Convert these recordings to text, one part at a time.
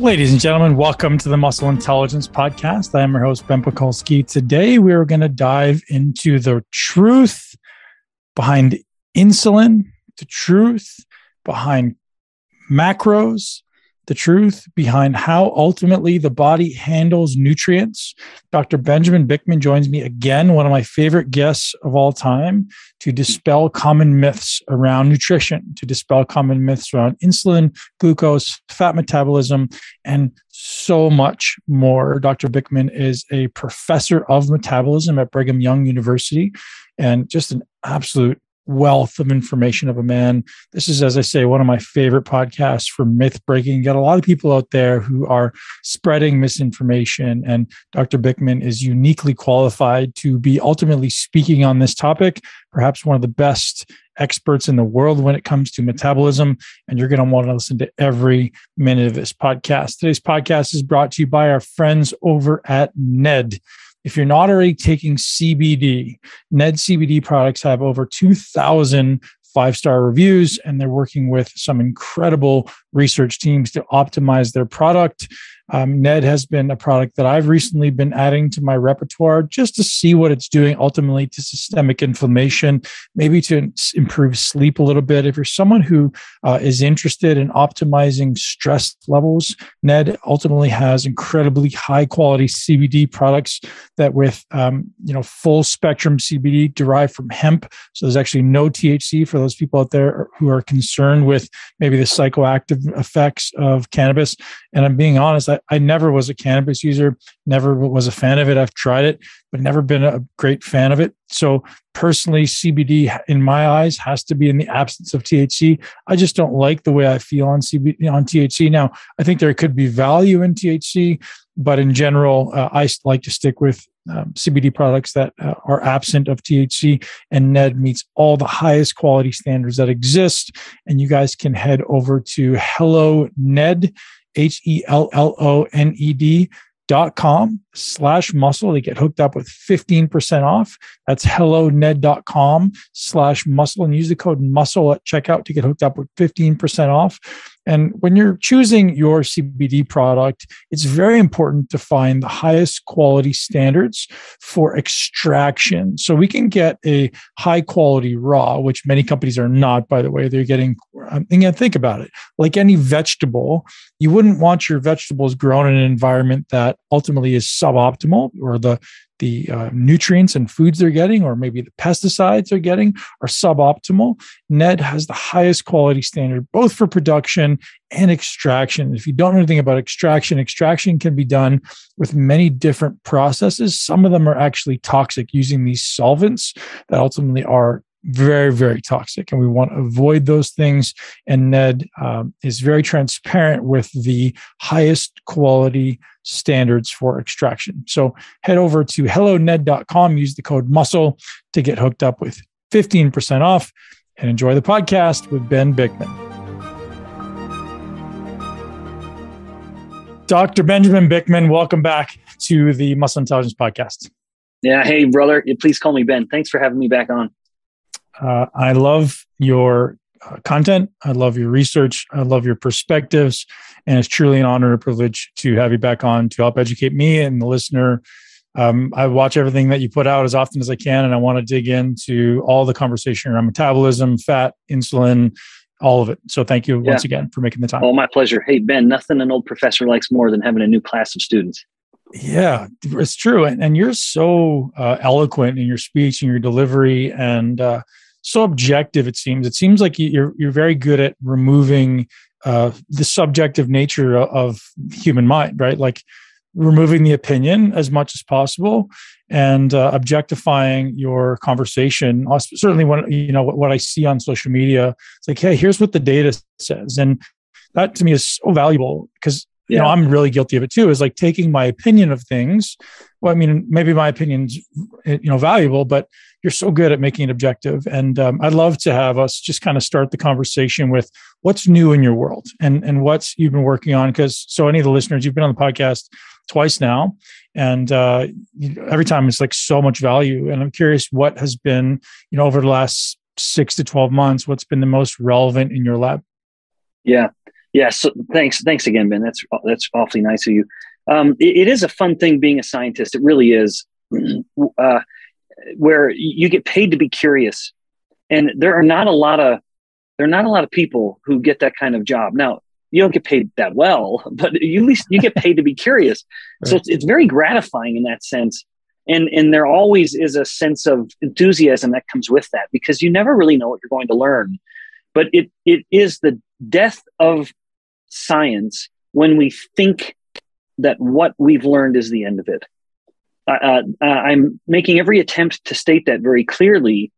Ladies and gentlemen, welcome to the Muscle Intelligence Podcast. I am your host, Ben Pakulski. Today, we are going to dive into the truth behind insulin, the truth behind macros, the truth behind how ultimately the body handles nutrients. Dr. Benjamin Bikman joins me again, one of my favorite guests of all time, to dispel common myths around nutrition, to dispel common myths around insulin, glucose, fat metabolism, and so much more. Dr. Bikman is a professor of metabolism at Brigham Young University and just an absolute wealth of information of a man. This is, as I say, one of my favorite podcasts for myth breaking. You got a lot of people out there who are spreading misinformation, and Dr. Bikman is uniquely qualified to be ultimately speaking on this topic, perhaps one of the best experts in the world when it comes to metabolism. And you're going to want to listen to every minute of this podcast. Today's podcast is brought to you by our friends over at NED. If you're not already taking CBD, Ned CBD products have over 2,000 five star reviews, and they're working with some incredible research teams to optimize their product. Um, Ned has been a product that I've recently been adding to my repertoire just to see what it's doing ultimately to systemic inflammation, maybe to improve sleep a little bit. If you're someone who uh, is interested in optimizing stress levels, Ned ultimately has incredibly high quality CBD products that with um, you know full spectrum CBD derived from hemp. So there's actually no THC for those people out there who are concerned with maybe the psychoactive effects of cannabis. And I'm being honest, I, never was a cannabis user, never was a fan of it. I've tried it, but never been a great fan of it. So personally, CBD in my eyes has to be in the absence of THC. I just don't like the way I feel on CBD on THC. Now, I think there could be value in THC, but in general, uh, I like to stick with um, CBD products that uh, are absent of THC, and Ned meets all the highest quality standards that exist. And you guys can head over to Hello Ned H E L L O N E D dot com slash muscle to get hooked up with 15% off. That's helloned.com slash muscle and use the code muscle at checkout to get hooked up with 15% off. And when you're choosing your CBD product, it's very important to find the highest quality standards for extraction. So we can get a high quality raw, which many companies are not, by the way. They're getting, um, again, think about it. Like any vegetable, you wouldn't want your vegetables grown in an environment that ultimately is suboptimal or the the uh, nutrients and foods they're getting, or maybe the pesticides they're getting, are suboptimal. Ned has the highest quality standard, both for production and extraction. If you don't know anything about extraction, extraction can be done with many different processes. Some of them are actually toxic using these solvents that ultimately are very, very toxic, and we want to avoid those things. And Ned um, is very transparent with the highest quality standards for extraction. So head over to helloned.com, use the code MUSCLE to get hooked up with 15% off, and enjoy the podcast with Ben Bikman. Dr. Benjamin Bikman, welcome back to the Muscle Intelligence Podcast. Yeah. Hey, brother. Please call me Ben. Thanks for having me back on. Uh, I love your uh, content. I love your research. I love your perspectives. And it's truly an honor and a privilege to have you back on to help educate me and the listener. Um, I watch everything that you put out as often as I can, and I want to dig into all the conversation around metabolism, fat, insulin, all of it. So thank you yeah. once again for making the time. Oh, my pleasure. Hey, Ben, nothing an old professor likes more than having a new class of students. Yeah, it's true. And, and you're so uh, eloquent in your speech and your delivery. And uh, so objective it seems. It seems like you're you're very good at removing uh, the subjective nature of human mind right? Like removing the opinion as much as possible and uh, objectifying your conversation. Certainly when you know what, what i see on social media it's like hey here's what the data says. And that to me is so valuable because you know i'm really guilty of it too is like taking my opinion of things well i mean maybe my opinion's you know valuable but you're so good at making it objective and um, i'd love to have us just kind of start the conversation with what's new in your world and and what's you've been working on because so any of the listeners you've been on the podcast twice now and uh, every time it's like so much value and i'm curious what has been you know over the last six to 12 months what's been the most relevant in your lab yeah Yeah. So thanks, thanks again, Ben. That's that's awfully nice of you. Um, it, it is a fun thing being a scientist. It really is, uh, where you get paid to be curious, and there are not a lot of there are not a lot of people who get that kind of job. Now, you don't get paid that well, but you, at least you get paid to be curious. So it's, it's very gratifying in that sense. And, and there always is a sense of enthusiasm that comes with that because you never really know what you're going to learn. But it, it is the death of science when we think that what we've learned is the end of it. Uh, uh, I'm making every attempt to state that very clearly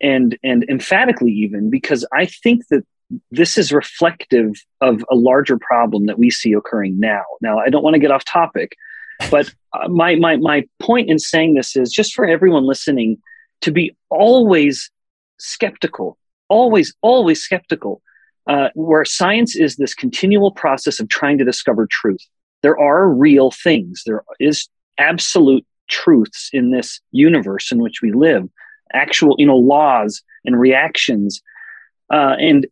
and and emphatically even because I think that this is reflective of a larger problem that we see occurring now. Now, I don't want to get off topic, but uh, my my my point in saying this is just for everyone listening to be always skeptical, always always skeptical. Uh, where science is this continual process of trying to discover truth. There are real things. There is absolute truths in this universe in which we live actual you know laws and reactions uh, and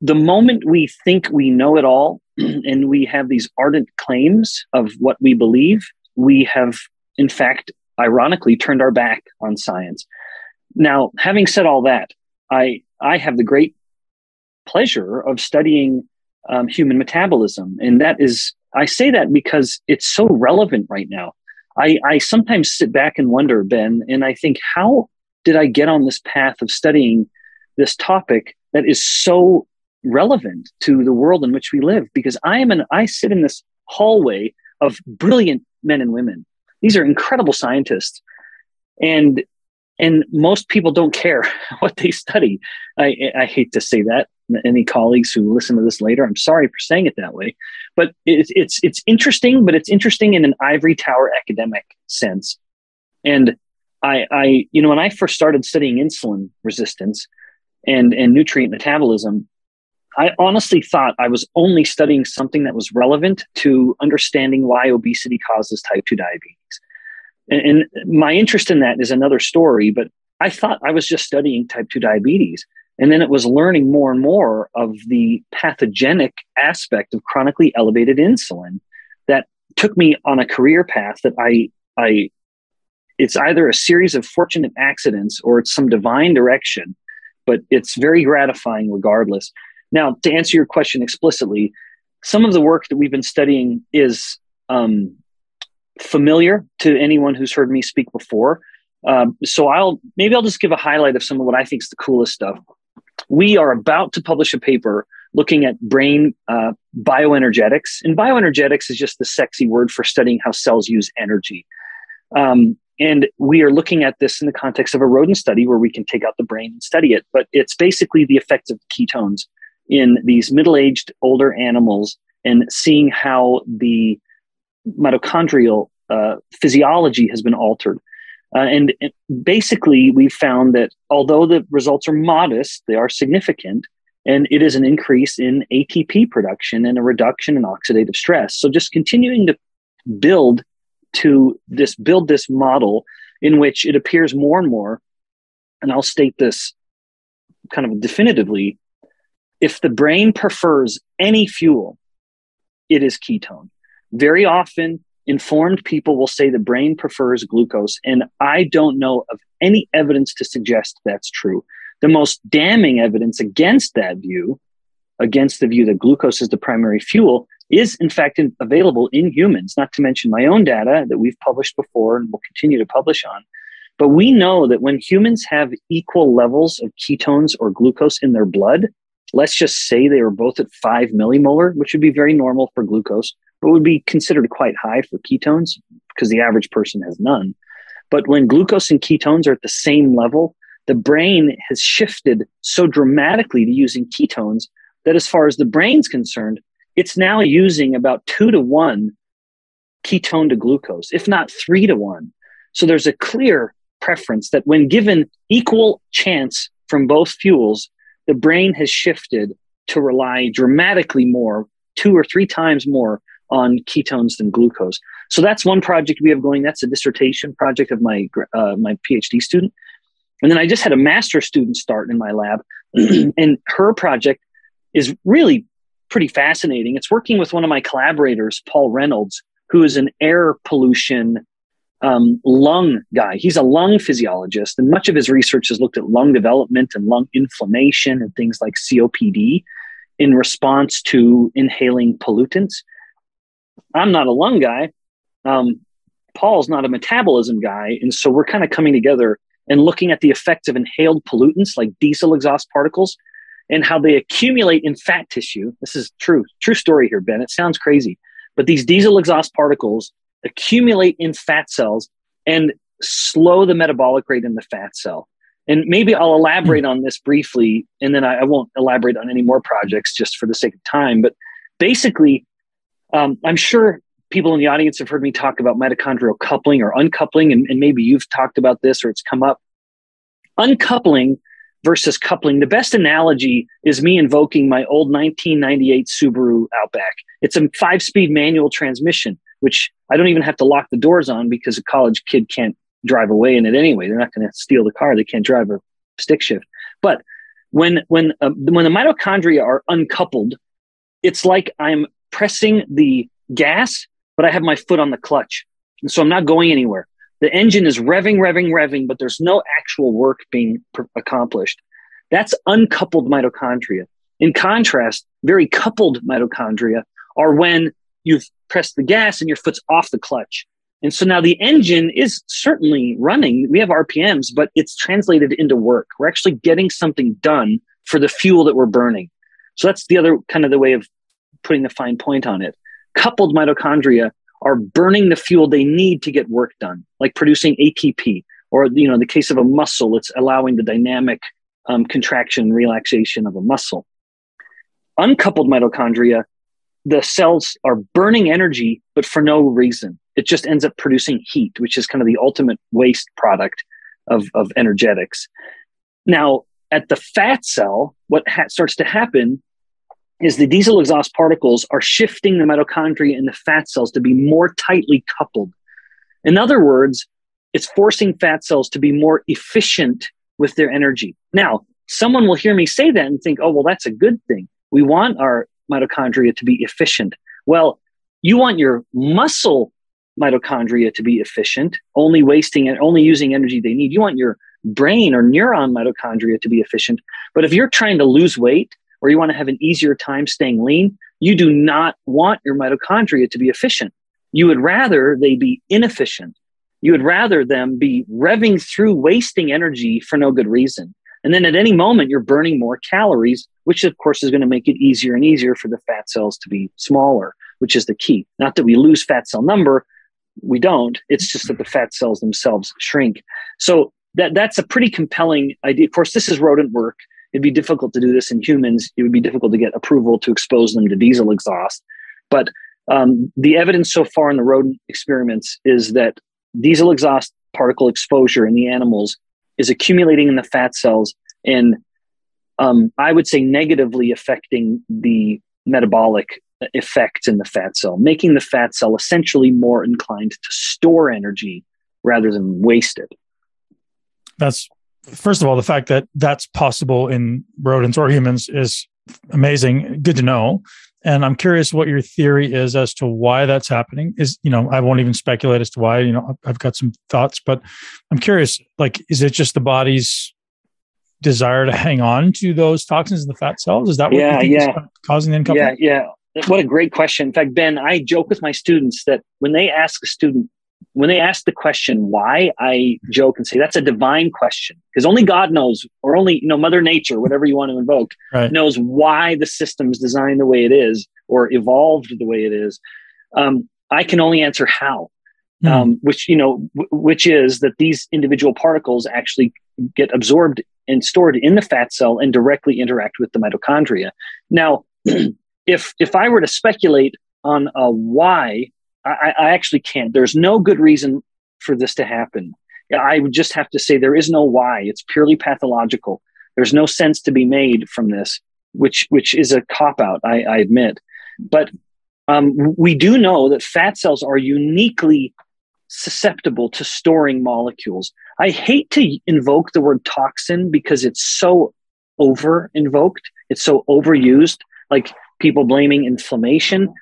the moment we think we know it all and we have these ardent claims of what we believe we have in fact ironically turned our back on science now having said all that i i have the great pleasure of studying um, human metabolism and that is i say that because it's so relevant right now I, I sometimes sit back and wonder ben and i think how did I get on this path of studying this topic that is so relevant to the world in which we live? Because I am an I sit in this hallway of brilliant men and women. These are incredible scientists. And and most people don't care what they study. I, I hate to say that. Any colleagues who listen to this later, I'm sorry for saying it that way, but it's it's it's interesting. But it's interesting in an ivory tower academic sense, and I, I, you know, when I first started studying insulin resistance and, and nutrient metabolism, I honestly thought I was only studying something that was relevant to understanding why obesity causes type 2 diabetes. And, and my interest in that is another story, but I thought I was just studying type 2 diabetes. And then it was learning more and more of the pathogenic aspect of chronically elevated insulin that took me on a career path that I, I it's either a series of fortunate accidents or it's some divine direction, but it's very gratifying regardless. Now, to answer your question explicitly, some of the work that we've been studying is um, familiar to anyone who's heard me speak before. Um, so I'll maybe I'll just give a highlight of some of what I think is the coolest stuff. We are about to publish a paper looking at brain uh, bioenergetics, and bioenergetics is just the sexy word for studying how cells use energy. Um, and we are looking at this in the context of a rodent study where we can take out the brain and study it. But it's basically the effects of ketones in these middle aged older animals and seeing how the mitochondrial uh, physiology has been altered. Uh, and, and basically, we found that although the results are modest, they are significant. And it is an increase in ATP production and a reduction in oxidative stress. So, just continuing to build to this build this model in which it appears more and more and i'll state this kind of definitively if the brain prefers any fuel it is ketone very often informed people will say the brain prefers glucose and i don't know of any evidence to suggest that's true the most damning evidence against that view against the view that glucose is the primary fuel is in fact in, available in humans, not to mention my own data that we've published before and will continue to publish on. But we know that when humans have equal levels of ketones or glucose in their blood, let's just say they were both at five millimolar, which would be very normal for glucose, but would be considered quite high for ketones because the average person has none. But when glucose and ketones are at the same level, the brain has shifted so dramatically to using ketones that as far as the brain's concerned, it's now using about two to one ketone to glucose, if not three to one. So there's a clear preference that when given equal chance from both fuels, the brain has shifted to rely dramatically more, two or three times more on ketones than glucose. So that's one project we have going. That's a dissertation project of my uh, my PhD student. And then I just had a master student start in my lab, and her project is really pretty fascinating. It's working with one of my collaborators, Paul Reynolds, who is an air pollution um, lung guy. He's a lung physiologist, and much of his research has looked at lung development and lung inflammation and things like COPD in response to inhaling pollutants. I'm not a lung guy. Um, Paul's not a metabolism guy. And so we're kind of coming together and looking at the effects of inhaled pollutants like diesel exhaust particles and how they accumulate in fat tissue. This is true, true story here, Ben. It sounds crazy, but these diesel exhaust particles accumulate in fat cells and slow the metabolic rate in the fat cell. And maybe I'll elaborate on this briefly, and then I, I won't elaborate on any more projects just for the sake of time. But basically, um, I'm sure people in the audience have heard me talk about mitochondrial coupling or uncoupling, and, and maybe you've talked about this or it's come up. Uncoupling versus coupling. The best analogy is me invoking my old 1998 Subaru Outback. It's a five speed manual transmission, which I don't even have to lock the doors on because a college kid can't drive away in it anyway. They're not going to steal the car. They can't drive a stick shift. But when when uh, when the mitochondria are uncoupled, it's like I'm pressing the gas, but I have my foot on the clutch, and so I'm not going anywhere. The engine is revving, revving, revving, but there's no actual work being pr- accomplished. That's uncoupled mitochondria. In contrast, very coupled mitochondria are when you've pressed the gas and your foot's off the clutch. And so now the engine is certainly running. We have RPMs, but it's translated into work. We're actually getting something done for the fuel that we're burning. So that's the other kind of the way of putting the fine point on it. Coupled mitochondria are burning the fuel they need to get work done, like producing ATP, or you know, in the case of a muscle, it's allowing the dynamic um, contraction relaxation of a muscle. Uncoupled mitochondria, the cells are burning energy, but for no reason. It just ends up producing heat, which is kind of the ultimate waste product of, of energetics. Now, at the fat cell, what ha- starts to happen is the diesel exhaust particles are shifting the mitochondria in the fat cells to be more tightly coupled. In other words, it's forcing fat cells to be more efficient with their energy. Now, someone will hear me say that and think, oh, well, that's a good thing. We want our mitochondria to be efficient. Well, you want your muscle mitochondria to be efficient, only wasting and only using energy they need. You want your brain or neuron mitochondria to be efficient. But if you're trying to lose weight or you want to have an easier time staying lean, you do not want your mitochondria to be efficient. You would rather they be inefficient. You would rather them be revving through wasting energy for no good reason. And then at any moment, you're burning more calories, which of course is going to make it easier and easier for the fat cells to be smaller, which is the key. Not that we lose fat cell number, we don't. It's just that the fat cells themselves shrink. So that that's a pretty compelling idea. Of course, this is rodent work. It'd be difficult to do this in humans. It would be difficult to get approval to expose them to diesel exhaust. But um, the evidence so far in the rodent experiments is that diesel exhaust particle exposure in the animals is accumulating in the fat cells and um, I would say negatively affecting the metabolic effects in the fat cell, making the fat cell essentially more inclined to store energy rather than waste it. That's first of all, the fact that that's possible in rodents or humans is amazing. Good to know. And I'm curious what your theory is as to why that's happening. Is, you know, I won't even speculate as to why, you know, I've got some thoughts, but I'm curious, like, is it just the body's desire to hang on to those toxins in the fat cells? Is that what yeah, yeah. causing the uncoupling? Yeah, yeah. What a great question. In fact, Ben, I joke with my students that when they ask a student, when they ask the question why, I joke and say that's a divine question because only God knows, or only you know Mother Nature, whatever you want to invoke, right. knows why the system's designed the way it is or evolved the way it is. Um, I can only answer how, mm. um, which you know, w- which is that these individual particles actually get absorbed and stored in the fat cell and directly interact with the mitochondria. Now, if if I were to speculate on a why I, I actually can't. There's no good reason for this to happen. I would just have to say there is no why. It's purely pathological. There's no sense to be made from this, which which is a cop out. I, I admit, but um, we do know that fat cells are uniquely susceptible to storing molecules. I hate to invoke the word toxin because it's so over invoked. It's so overused. Like people blaming inflammation.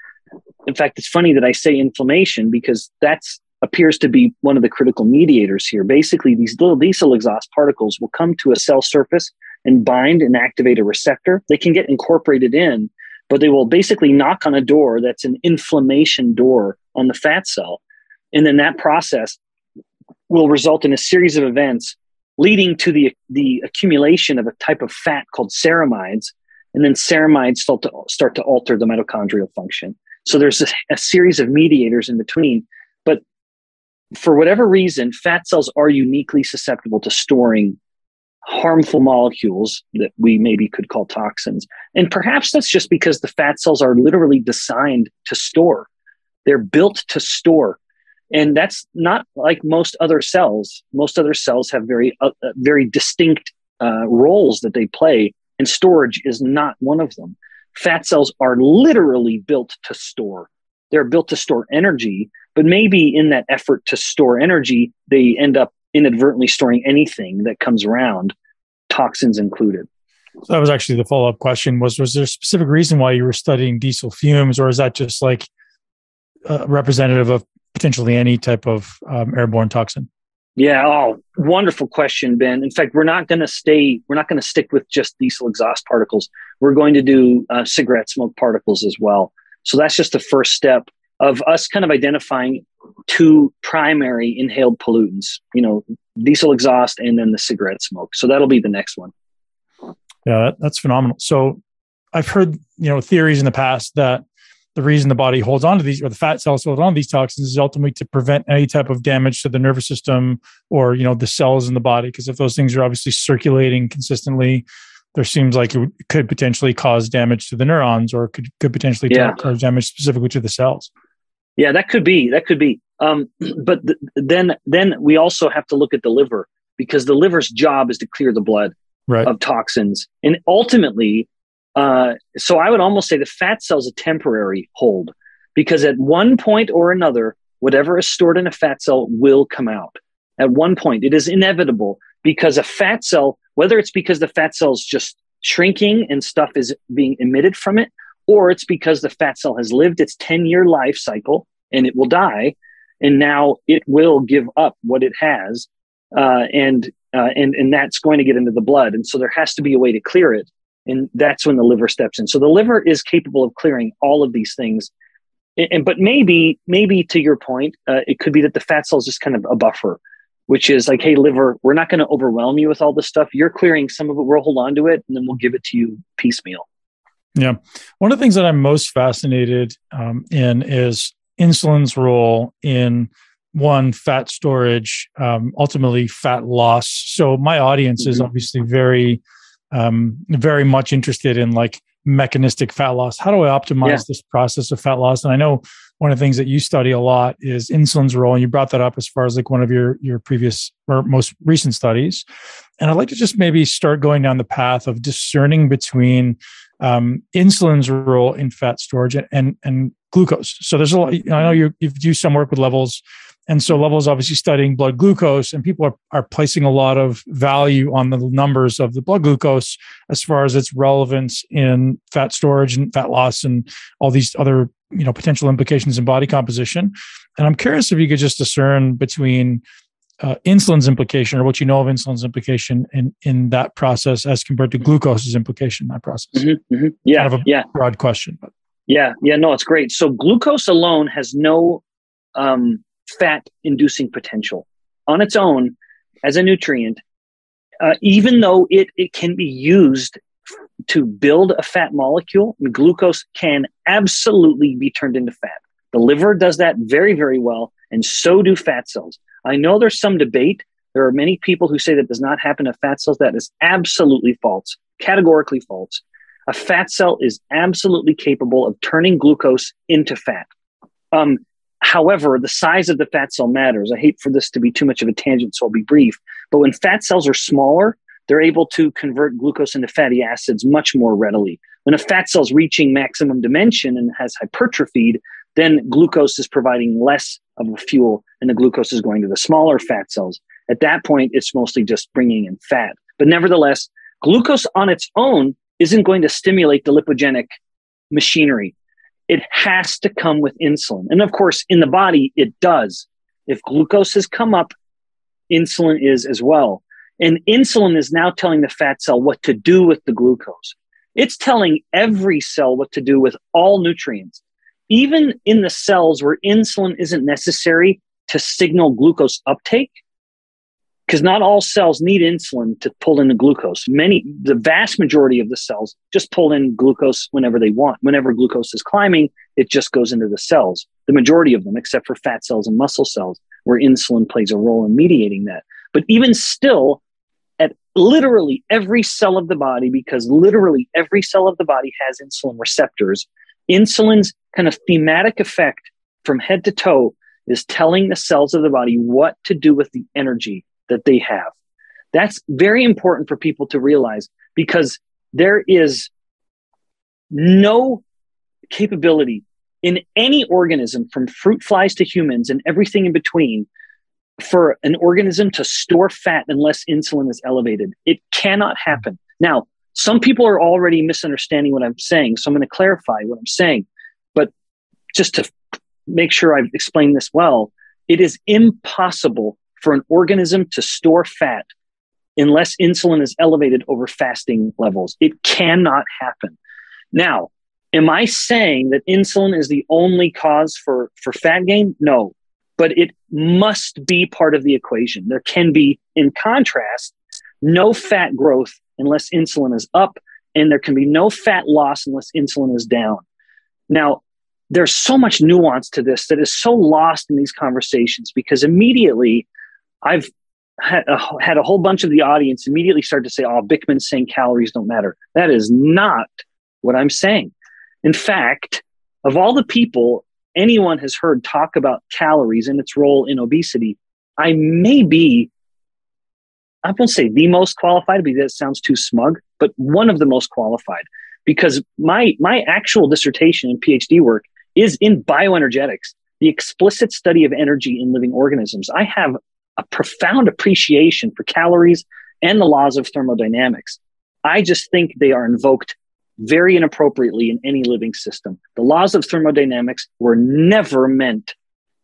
In fact, it's funny that I say inflammation because that's appears to be one of the critical mediators here. Basically, these little diesel exhaust particles will come to a cell surface and bind and activate a receptor. They can get incorporated in, but they will basically knock on a door that's an inflammation door on the fat cell. And then that process will result in a series of events leading to the, the accumulation of a type of fat called ceramides. And then ceramides start to, start to alter the mitochondrial function. So there's a, a series of mediators in between. But for whatever reason, fat cells are uniquely susceptible to storing harmful molecules that we maybe could call toxins. And perhaps that's just because the fat cells are literally designed to store. They're built to store. And that's not like most other cells. Most other cells have very, uh, uh very distinct uh, roles that they play, and storage is not one of them. Fat cells are literally built to store. They're built to store energy, but maybe in that effort to store energy, they end up inadvertently storing anything that comes around, toxins included. So that was actually the follow up question: was was there a specific reason why you were studying diesel fumes, or is that just like uh, representative of potentially any type of um, airborne toxin? Yeah. Oh, wonderful question, Ben. In fact, we're not going to stay. We're not going to stick with just diesel exhaust particles. We're going to do uh, cigarette smoke particles as well. So that's just the first step of us kind of identifying two primary inhaled pollutants. You know, diesel exhaust and then the cigarette smoke. So that'll be the next one. Yeah, that, that's phenomenal. So I've heard you know theories in the past that the reason the body holds on to these or the fat cells hold on to these toxins is ultimately to prevent any type of damage to the nervous system or you know the cells in the body because if those things are obviously circulating consistently there seems like it could potentially cause damage to the neurons or could, could potentially yeah. cause damage specifically to the cells yeah that could be that could be um, but th- then then we also have to look at the liver because the liver's job is to clear the blood right. of toxins and ultimately uh, so I would almost say the fat cell is a temporary hold because at one point or another, whatever is stored in a fat cell will come out. At one point, it is inevitable because a fat cell, whether it's because the fat cell is just shrinking and stuff is being emitted from it, or it's because the fat cell has lived its 10 year life cycle and it will die. And now it will give up what it has. Uh, and, uh, and, and that's going to get into the blood. And so there has to be a way to clear it and that's when the liver steps in. So the liver is capable of clearing all of these things. And but maybe maybe to your point uh, it could be that the fat cell is just kind of a buffer which is like hey liver we're not going to overwhelm you with all this stuff. You're clearing some of it. We'll hold on to it and then we'll give it to you piecemeal. Yeah. One of the things that i'm most fascinated um, in is insulin's role in one fat storage um, ultimately fat loss. So my audience mm-hmm. is obviously very um, very much interested in like mechanistic fat loss. How do I optimize yeah. this process of fat loss? And I know one of the things that you study a lot is insulin's role, and you brought that up as far as like one of your your previous or most recent studies. And I'd like to just maybe start going down the path of discerning between um, insulin's role in fat storage and, and, and glucose. So there's a lot. I know you you've used some work with levels and so Levels obviously studying blood glucose, and people are, are placing a lot of value on the numbers of the blood glucose as far as its relevance in fat storage and fat loss and all these other you know potential implications in body composition. And I'm curious if you could just discern between uh, insulin's implication or what you know of insulin's implication in in that process as compared to glucose's implication in that process. Mm-hmm, mm-hmm. Yeah, kind of a yeah. broad question, but yeah, yeah, no, it's great. So glucose alone has no um, fat inducing potential on its own as a nutrient, uh, even though it, it can be used to build a fat molecule, glucose can absolutely be turned into fat. The liver does that very, very well, and so do fat cells. I know there's some debate. There are many people who say that does not happen to fat cells. That is absolutely false, categorically false. A fat cell is absolutely capable of turning glucose into fat. Um, However, the size of the fat cell matters. I hate for this to be too much of a tangent, so I'll be brief. But when fat cells are smaller, they're able to convert glucose into fatty acids much more readily. When a fat cell is reaching maximum dimension and has hypertrophied, then glucose is providing less of a fuel and the glucose is going to the smaller fat cells. At that point, it's mostly just bringing in fat. But nevertheless, glucose on its own isn't going to stimulate the lipogenic machinery. It has to come with insulin. And of course, in the body, it does. If glucose has come up, insulin is as well. And insulin is now telling the fat cell what to do with the glucose. It's telling every cell what to do with all nutrients. Even in the cells where insulin isn't necessary to signal glucose uptake, because not all cells need insulin to pull in the glucose. Many, the vast majority of the cells just pull in glucose whenever they want. Whenever glucose is climbing, it just goes into the cells. The majority of them, except for fat cells and muscle cells, where insulin plays a role in mediating that. But even still, at literally every cell of the body, because literally every cell of the body has insulin receptors, insulin's kind of thematic effect from head to toe is telling the cells of the body what to do with the energy that they have. That's very important for people to realize because there is no capability in any organism from fruit flies to humans and everything in between for an organism to store fat unless insulin is elevated. It cannot happen. Now, some people are already misunderstanding what I'm saying, so I'm going to clarify what I'm saying. But just to make sure I've explained this well, it is impossible for an organism to store fat unless insulin is elevated over fasting levels. It cannot happen. Now, am I saying that insulin is the only cause for, for fat gain? No, but it must be part of the equation. There can be, in contrast, no fat growth unless insulin is up, and there can be no fat loss unless insulin is down. Now, there's so much nuance to this that is so lost in these conversations because immediately I've had a, had a whole bunch of the audience immediately start to say, "Oh, Bikman's saying calories don't matter." That is not what I'm saying. In fact, of all the people anyone has heard talk about calories and its role in obesity, I may be, I won't say the most qualified because that sounds too smug, but one of the most qualified because my, my actual dissertation and PhD work is in bioenergetics, the explicit study of energy in living organisms. I have a profound appreciation for calories and the laws of thermodynamics. I just think they are invoked very inappropriately in any living system. The laws of thermodynamics were never meant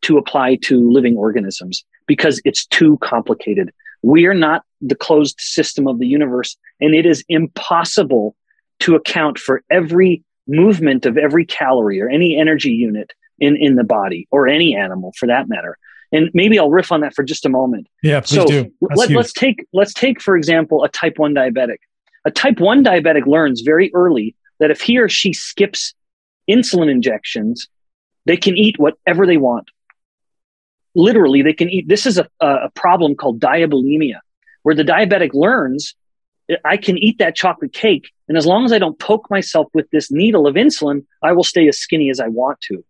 to apply to living organisms because it's too complicated. We are not the closed system of the universe, and it is impossible to account for every movement of every calorie or any energy unit in, in the body or any animal for that matter. And maybe I'll riff on that for just a moment. Yeah, please so do. Let, us take let's take for example a type one diabetic. A type 1 diabetic learns very early that if he or she skips insulin injections, they can eat whatever they want. Literally, they can eat. This is a, a problem called diabulimia, where the diabetic learns I can eat that chocolate cake. And as long as I don't poke myself with this needle of insulin, I will stay as skinny as I want to.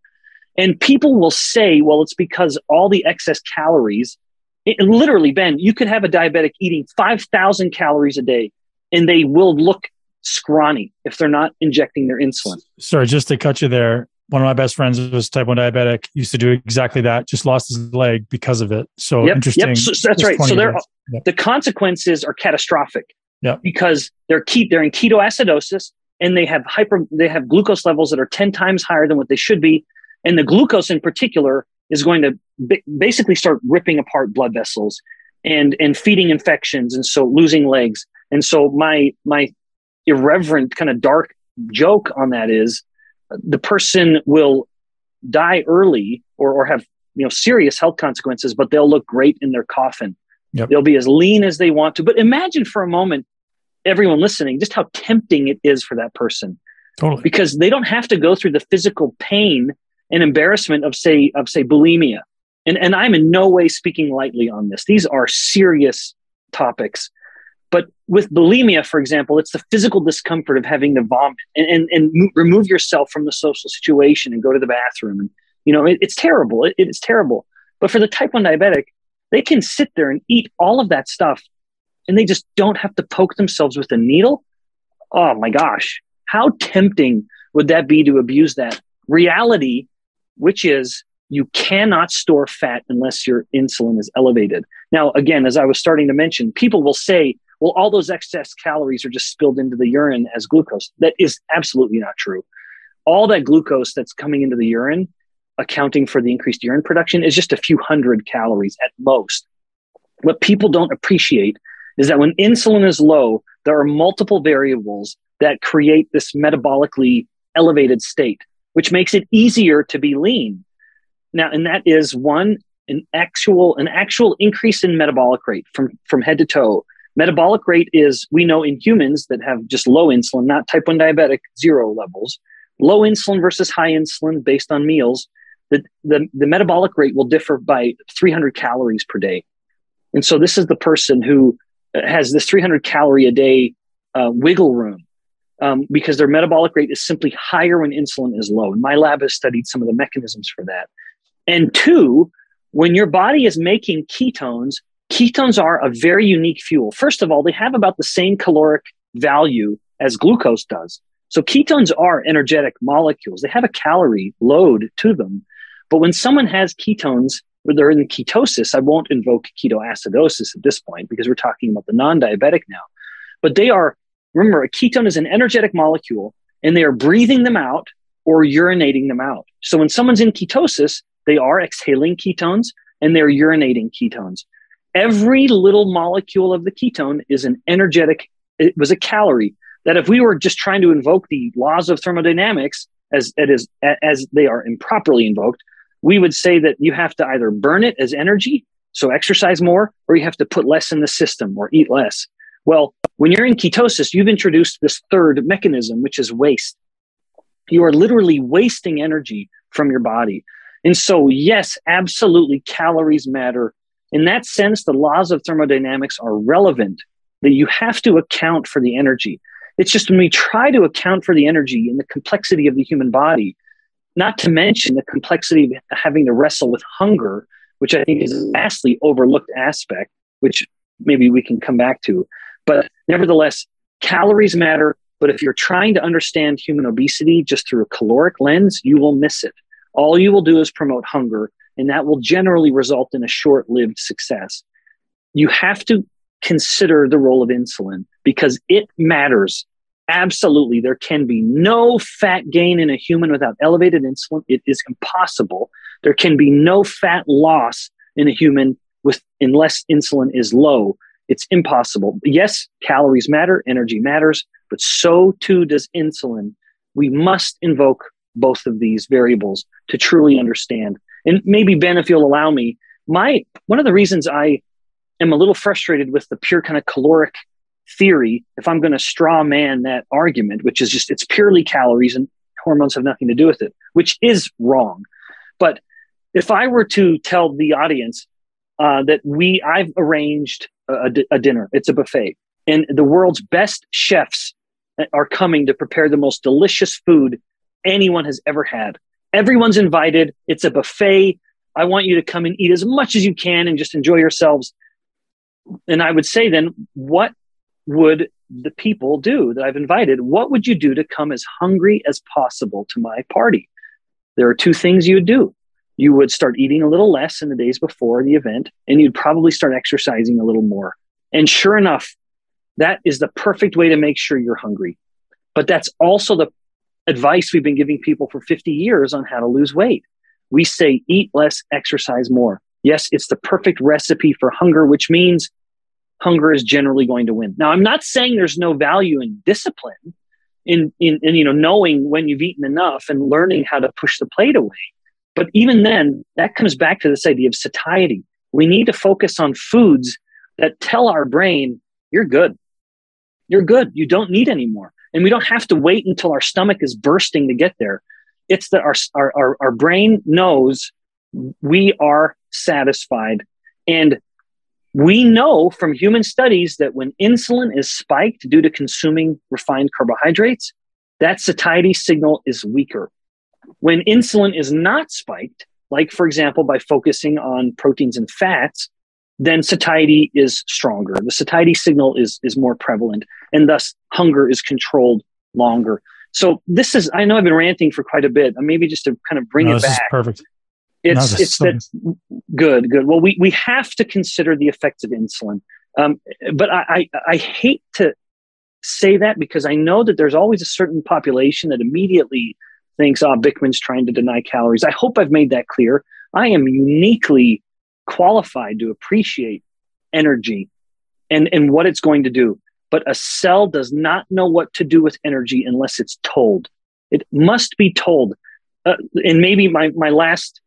And people will say, well, it's because all the excess calories. It, literally, Ben, you could have a diabetic eating 5,000 calories a day and they will look scrawny if they're not injecting their insulin. Sorry, just to cut you there. One of my best friends was type 1 diabetic, used to do exactly that, just lost his leg because of it. So yep, interesting. Yep. So, that's right. So they're, yep. the consequences are catastrophic yep. because they're, ke- they're in ketoacidosis and they have hyper, they have glucose levels that are 10 times higher than what they should be. And the glucose in particular is going to b- basically start ripping apart blood vessels and, and feeding infections. And so losing legs and so my my irreverent kind of dark joke on that is uh, the person will die early or, or have you know serious health consequences, but they'll look great in their coffin. Yep. They'll be as lean as they want to. But imagine for a moment, everyone listening, just how tempting it is for that person. Totally. Because they don't have to go through the physical pain and embarrassment of say of say bulimia. And and I'm in no way speaking lightly on this. These are serious topics. But with bulimia, for example, it's the physical discomfort of having to vomit and, and, and remove yourself from the social situation and go to the bathroom. And, you know, it, it's terrible. It, it's terrible. But for the type 1 diabetic, they can sit there and eat all of that stuff and they just don't have to poke themselves with a needle. Oh my gosh. How tempting would that be to abuse that reality, which is you cannot store fat unless your insulin is elevated. Now, again, as I was starting to mention, people will say, well, all those excess calories are just spilled into the urine as glucose. That is absolutely not true. all that glucose that's coming into the urine, accounting for the increased urine production, is just a few hundred calories at most. What people don't appreciate is that when insulin is low, there are multiple variables that create this metabolically elevated state, which makes it easier to be lean. Now, and that is one, an actual, an actual increase in metabolic rate from, from head to toe. Metabolic rate is, we know in humans that have just low insulin, not type 1 diabetic, zero levels, low insulin versus high insulin based on meals, the, the, the metabolic rate will differ by 300 calories per day. And so this is the person who has this 300 calorie a day uh, wiggle room um, because their metabolic rate is simply higher when insulin is low. And my lab has studied some of the mechanisms for that. And two, when your body is making ketones, ketones are a very unique fuel. First of all, they have about the same caloric value as glucose does. So ketones are energetic molecules. They have a calorie load to them. But when someone has ketones, where they're in ketosis, I won't invoke ketoacidosis at this point because we're talking about the non diabetic now. But they are, remember, a ketone is an energetic molecule and they are breathing them out or urinating them out. So when someone's in ketosis, they are exhaling ketones and they're urinating ketones. Every little molecule of the ketone is an energetic, it was a calorie that if we were just trying to invoke the laws of thermodynamics as it is as they are improperly invoked, we would say that you have to either burn it as energy, so exercise more, or you have to put less in the system or eat less. Well, when you're in ketosis, you've introduced this third mechanism, which is waste. You are literally wasting energy from your body. And so, yes, absolutely, calories matter. In that sense, the laws of thermodynamics are relevant, that you have to account for the energy. It's just when we try to account for the energy and the complexity of the human body, not to mention the complexity of having to wrestle with hunger, which I think is a vastly overlooked aspect, which maybe we can come back to. But nevertheless, calories matter. But if you're trying to understand human obesity just through a caloric lens, you will miss it. All you will do is promote hunger, and that will generally result in a short lived success. You have to consider the role of insulin because it matters Absolutely. There can be no fat gain in a human without elevated insulin. It is impossible. There can be no fat loss in a human with unless insulin is low. It's impossible. Yes, calories matter, energy matters, but so too does insulin. We must invoke both of these variables to truly understand. And maybe Ben, if you'll allow me, my one of the reasons I am a little frustrated with the pure kind of caloric theory, if I'm going to straw man that argument, which is just it's purely calories and hormones have nothing to do with it, which is wrong. But if I were to tell the audience uh, that we I've arranged a, a dinner, it's a buffet, and the world's best chefs are coming to prepare the most delicious food anyone has ever had. Everyone's invited. It's a buffet. I want you to come and eat as much as you can and just enjoy yourselves. And I would say then, what would the people do that I've invited? What would you do to come as hungry as possible to my party? There are two things you would do. You would start eating a little less in the days before the event, and you'd probably start exercising a little more. And sure enough, that is the perfect way to make sure you're hungry. But that's also the advice we've been giving people for 50 years on how to lose weight. We say eat less, exercise more. Yes, it's the perfect recipe for hunger, which means hunger is generally going to win. Now, I'm not saying there's no value in discipline, in, in, in you know knowing when you've eaten enough and learning how to push the plate away. But even then, that comes back to this idea of satiety. We need to focus on foods that tell our brain, you're good. You're good. You don't need any more. And we don't have to wait until our stomach is bursting to get there. It's that our, our, our, brain knows we are satisfied. And we know from human studies that when insulin is spiked due to consuming refined carbohydrates, that satiety signal is weaker. When insulin is not spiked, like for example, by focusing on proteins and fats, then satiety is stronger. The satiety signal is, is more prevalent, and thus hunger is controlled longer. So this is, I know I've been ranting for quite a bit. Maybe just to kind of bring no, it back. perfect. It's no, it's that good, good. Well, we we have to consider the effects of insulin, um, but I, I I hate to say that because I know that there's always a certain population that immediately thinks, oh, Bikman's trying to deny calories. I hope I've made that clear. I am uniquely qualified to appreciate energy and, and what it's going to do. But a cell does not know what to do with energy unless it's told. It must be told. Uh, and maybe my, my last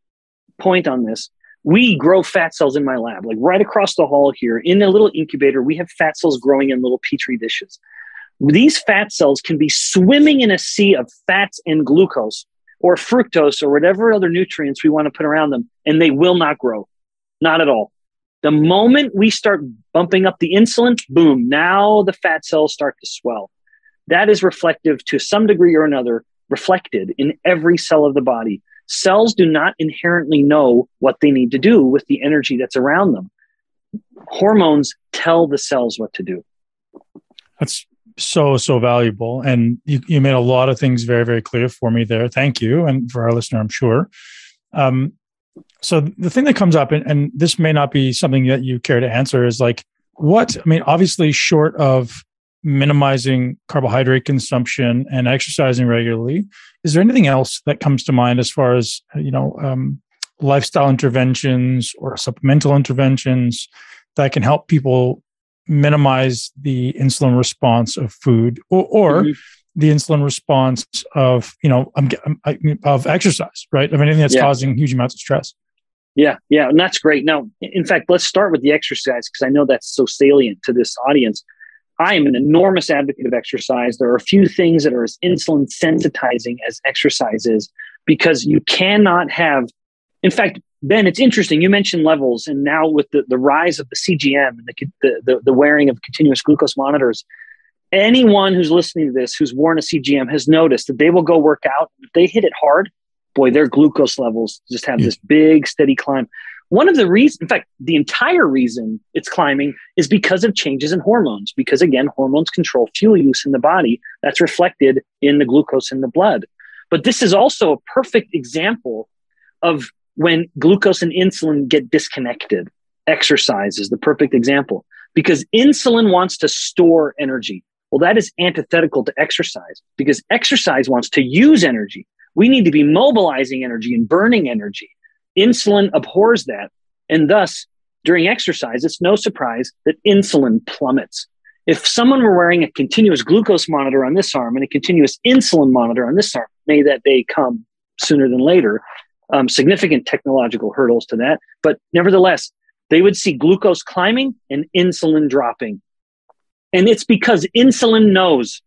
point on this we grow fat cells in my lab, like right across the hall here in a little incubator. We have fat cells growing in little petri dishes. These fat cells can be swimming in a sea of fats and glucose or fructose or whatever other nutrients we want to put around them, and they will not grow. Not at all. The moment we start bumping up the insulin, boom, now the fat cells start to swell. That is reflective to some degree or another, reflected in every cell of the body. Cells do not inherently know what they need to do with the energy that's around them. Hormones tell the cells what to do. That's so so valuable. And you, you made a lot of things very very clear for me there. Thank you. And for our listener i'm sure. Um, so the thing that comes up and, and this may not be something that you care to answer is like what i mean obviously short of minimizing carbohydrate consumption and exercising regularly is there anything else that comes to mind as far as you know um, lifestyle interventions or supplemental interventions that can help people minimize the insulin response of food or, or mm-hmm. the insulin response of you know i'm of exercise right of anything that's yeah. causing huge amounts of stress yeah yeah and that's great now in fact let's start with the exercise because i know that's so salient to this audience I am an enormous advocate of exercise. There are a few things that are as insulin sensitizing as exercise is because you cannot have, in fact, Ben, it's interesting. You mentioned levels, and now with the, the rise of the CGM and the, the, the wearing of continuous glucose monitors, anyone who's listening to this who's worn a CGM has noticed that they will go work out. If they hit it hard, boy, their glucose levels just have hmm. this big, steady climb. One of the reasons, in fact, the entire reason it's climbing is because of changes in hormones. Because again, hormones control fuel use in the body. That's reflected in the glucose in the blood. But this is also a perfect example of when glucose and insulin get disconnected. Exercise is the perfect example because insulin wants to store energy. Well, that is antithetical to exercise because exercise wants to use energy. We need to be mobilizing energy and burning energy. Insulin abhors that. And thus, during exercise, it's no surprise that insulin plummets. If someone were wearing a continuous glucose monitor on this arm and a continuous insulin monitor on this arm, may that day come sooner than later. Um, significant technological hurdles to that. But nevertheless, they would see glucose climbing and insulin dropping. And it's because insulin knows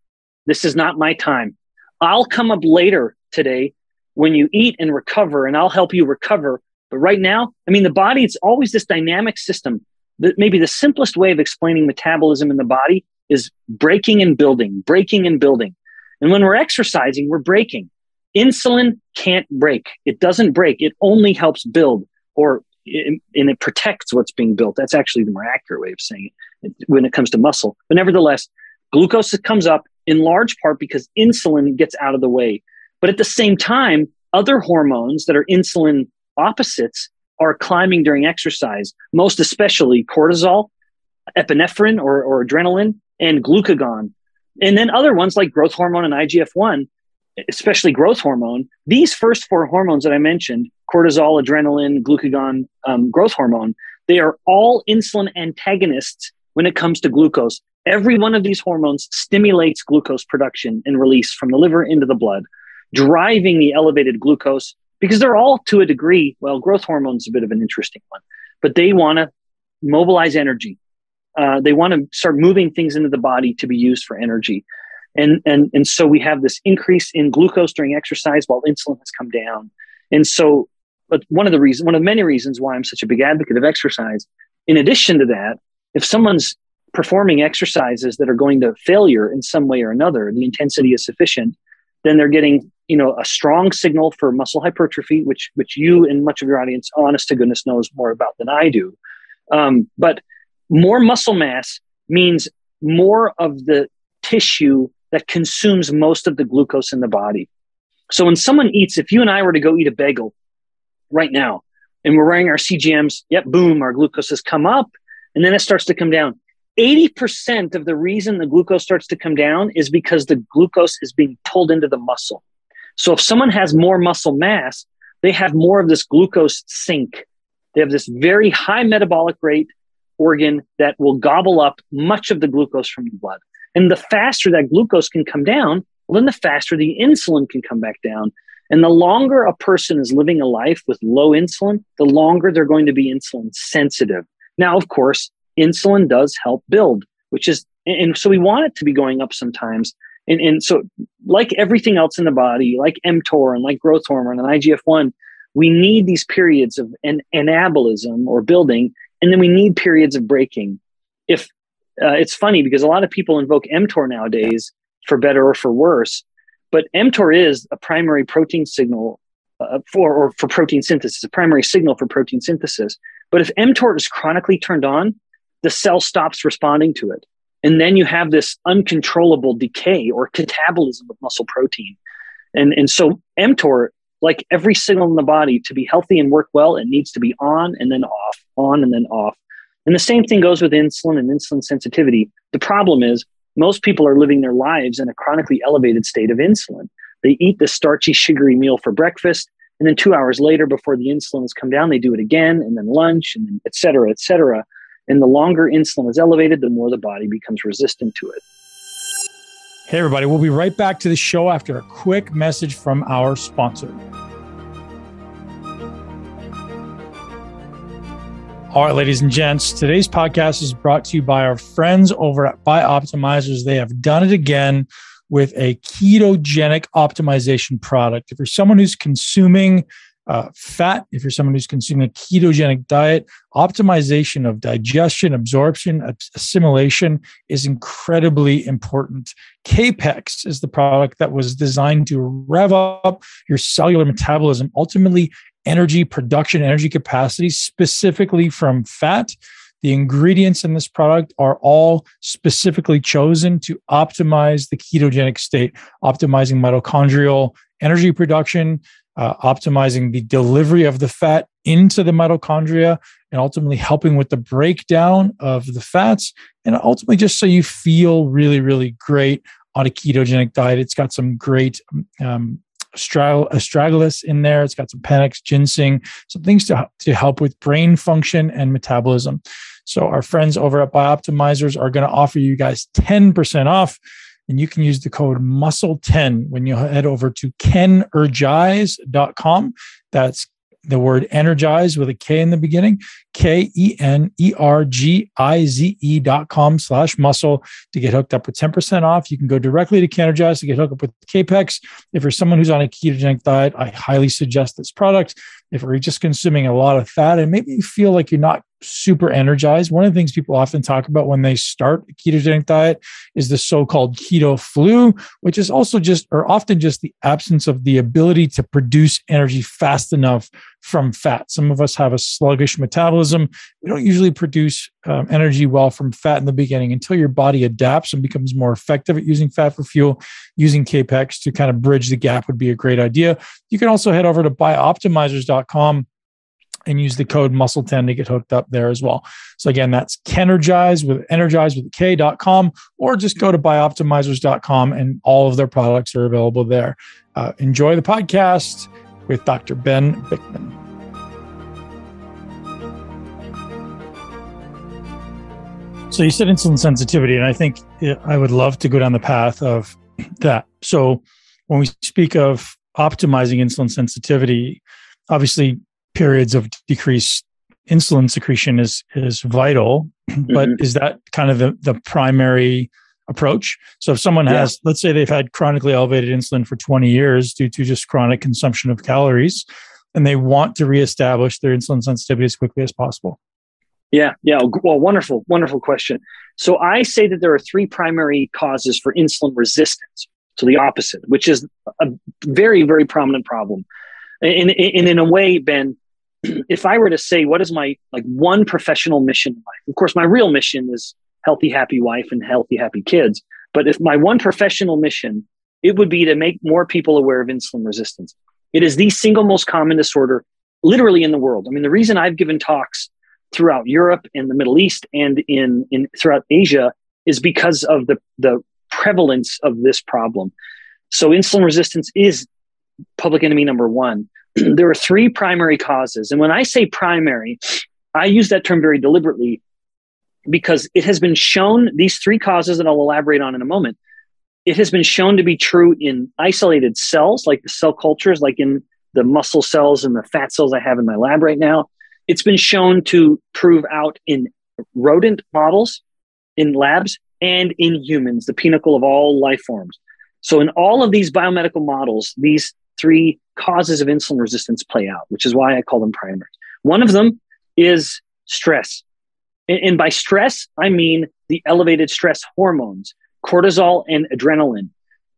this is not my time. I'll come up later today when you eat and recover, and I'll help you recover. But right now, I mean, the body, it's always this dynamic system. That maybe the simplest way of explaining metabolism in the body is breaking and building, breaking and building. And when we're exercising, we're breaking. Insulin can't break. It doesn't break. It only helps build or and it protects what's being built. That's actually the more accurate way of saying it when it comes to muscle. But nevertheless, glucose comes up in large part because insulin gets out of the way. But at the same time, other hormones that are insulin opposites are climbing during exercise, most especially cortisol, epinephrine or, or adrenaline, and glucagon. And then other ones like growth hormone and IGF 1, especially growth hormone. These first four hormones that I mentioned cortisol, adrenaline, glucagon, um, growth hormone they are all insulin antagonists when it comes to glucose. Every one of these hormones stimulates glucose production and release from the liver into the blood driving the elevated glucose because they're all to a degree, well, growth hormone is a bit of an interesting one, but they want to mobilize energy. Uh, they want to start moving things into the body to be used for energy. And, and, and so we have this increase in glucose during exercise while insulin has come down. And so, but one of the reasons, one of the many reasons why I'm such a big advocate of exercise, in addition to that, if someone's performing exercises that are going to failure in some way or another, the intensity is sufficient, then they're getting you know a strong signal for muscle hypertrophy which which you and much of your audience honest to goodness knows more about than i do um, but more muscle mass means more of the tissue that consumes most of the glucose in the body so when someone eats if you and i were to go eat a bagel right now and we're wearing our cgms yep boom our glucose has come up and then it starts to come down 80% of the reason the glucose starts to come down is because the glucose is being pulled into the muscle So if someone has more muscle mass, they have more of this glucose sink. They have this very high metabolic rate organ that will gobble up much of the glucose from the blood. And the faster that glucose can come down, well, then the faster the insulin can come back down. And the longer a person is living a life with low insulin, the longer they're going to be insulin sensitive. Now, of course, insulin does help build, which is, and so we want it to be going up sometimes. And, and so, like everything else in the body, like mTOR and like growth hormone and IGF 1, we need these periods of an, anabolism or building, and then we need periods of breaking. If uh, it's funny because a lot of people invoke mTOR nowadays for better or for worse, but mTOR is a primary protein signal uh, for or for protein synthesis, a primary signal for protein synthesis. But if mTOR is chronically turned on, the cell stops responding to it. And then you have this uncontrollable decay or catabolism of muscle protein. And, and so mTOR, like every signal in the body, to be healthy and work well, it needs to be on and then off, on and then off. And the same thing goes with insulin and insulin sensitivity. The problem is most people are living their lives in a chronically elevated state of insulin. They eat the starchy, sugary meal for breakfast. And then two hours later, before the insulin has come down, they do it again, and then lunch, and then et cetera, et cetera. And the longer insulin is elevated, the more the body becomes resistant to it. Hey, everybody, we'll be right back to the show after a quick message from our sponsor. All right, ladies and gents, today's podcast is brought to you by our friends over at Bioptimizers. They have done it again with a ketogenic optimization product. If you're someone who's consuming uh, fat, if you're someone who's consuming a ketogenic diet, optimization of digestion, absorption, assimilation is incredibly important. Kapex is the product that was designed to rev up your cellular metabolism, ultimately, energy production, energy capacity, specifically from fat. The ingredients in this product are all specifically chosen to optimize the ketogenic state, optimizing mitochondrial energy production, uh, optimizing the delivery of the fat into the mitochondria and ultimately helping with the breakdown of the fats and ultimately just so you feel really really great on a ketogenic diet it's got some great um, astragalus in there it's got some panax ginseng some things to, to help with brain function and metabolism so our friends over at bioptimizers are going to offer you guys 10% off and you can use the code muscle10 when you head over to kenergize.com. That's the word energize with a K in the beginning, K E N E R G I Z E dot com slash muscle to get hooked up with 10% off. You can go directly to Kenergize to get hooked up with Kapex. If you're someone who's on a ketogenic diet, I highly suggest this product. If you're just consuming a lot of fat and maybe you feel like you're not super energized. One of the things people often talk about when they start a ketogenic diet is the so-called keto flu, which is also just or often just the absence of the ability to produce energy fast enough from fat. Some of us have a sluggish metabolism. We don't usually produce um, energy well from fat in the beginning until your body adapts and becomes more effective at using fat for fuel. Using Kapex to kind of bridge the gap would be a great idea. You can also head over to bioptimizers.com and use the code muscle10 to get hooked up there as well. So again, that's Kenergize with energize with K.com or just go to bioptimizers.com and all of their products are available there. Uh, enjoy the podcast with Dr. Ben Bikman. So you said insulin sensitivity, and I think I would love to go down the path of that. So when we speak of optimizing insulin sensitivity, obviously periods of decreased insulin secretion is is vital but mm-hmm. is that kind of the, the primary approach? So if someone has let's say they've had chronically elevated insulin for 20 years due to just chronic consumption of calories and they want to reestablish their insulin sensitivity as quickly as possible. Yeah yeah. Well wonderful wonderful question. So i say that there are three primary causes for insulin resistance so the opposite which is a very very prominent problem. And, and in a way ben if I were to say, what is my like one professional mission in life? Of course, my real mission is healthy, happy wife and healthy, happy kids. But if my one professional mission, it would be to make more people aware of insulin resistance. It is the single most common disorder literally in the world. I mean, the reason I've given talks throughout Europe and the Middle East and in, in throughout Asia is because of the, the prevalence of this problem. So insulin resistance is public enemy number one, there are three primary causes. And when I say primary, I use that term very deliberately because it has been shown these three causes that I'll elaborate on in a moment. It has been shown to be true in isolated cells, like the cell cultures, like in the muscle cells and the fat cells I have in my lab right now. It's been shown to prove out in rodent models, in labs, and in humans, the pinnacle of all life forms. So, in all of these biomedical models, these three causes of insulin resistance play out, which is why I call them primaries. One of them is stress. And, and by stress, I mean the elevated stress hormones, cortisol and adrenaline.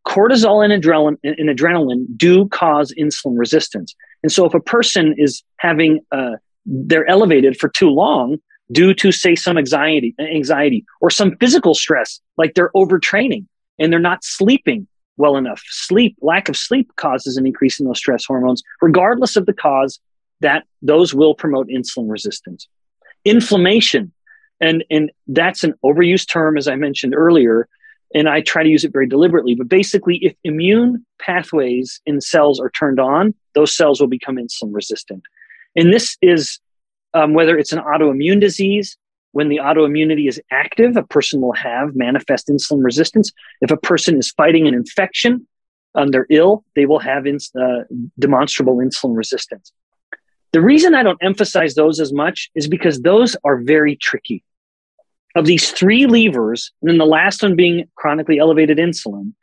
Cortisol and adrenaline, and adrenaline do cause insulin resistance. And so if a person is having, uh, they're elevated for too long due to say some anxiety, anxiety or some physical stress, like they're overtraining and they're not sleeping well enough. Sleep, lack of sleep causes an increase in those stress hormones, regardless of the cause that those will promote insulin resistance. Inflammation, and, and that's an overused term, as I mentioned earlier, and I try to use it very deliberately. But basically, if immune pathways in cells are turned on, those cells will become insulin resistant. And this is um, whether it's an autoimmune disease, when the autoimmunity is active, a person will have manifest insulin resistance. If a person is fighting an infection, um, they're ill, they will have ins- uh, demonstrable insulin resistance. The reason I don't emphasize those as much is because those are very tricky. Of these three levers, and then the last one being chronically elevated insulin,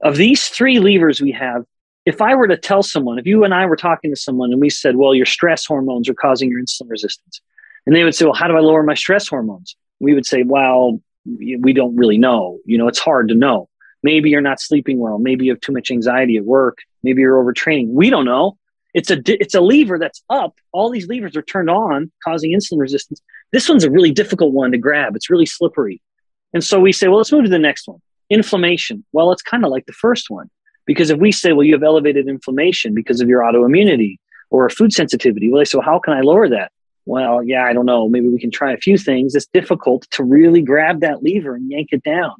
of these three levers we have, if I were to tell someone, if you and I were talking to someone and we said, well, your stress hormones are causing your insulin resistance, and they would say, well, how do I lower my stress hormones? We would say, well, we don't really know. You know, it's hard to know. Maybe you're not sleeping well. Maybe you have too much anxiety at work. Maybe you're overtraining. We don't know. It's a it's a lever that's up. All these levers are turned on, causing insulin resistance. This one's a really difficult one to grab. It's really slippery. And so we say, well, let's move to the next one. Inflammation. Well, it's kind of like the first one. Because if we say, well, you have elevated inflammation because of your autoimmunity or food sensitivity, well, they say, how can I lower that? Well, yeah, I don't know. Maybe we can try a few things. It's difficult to really grab that lever and yank it down.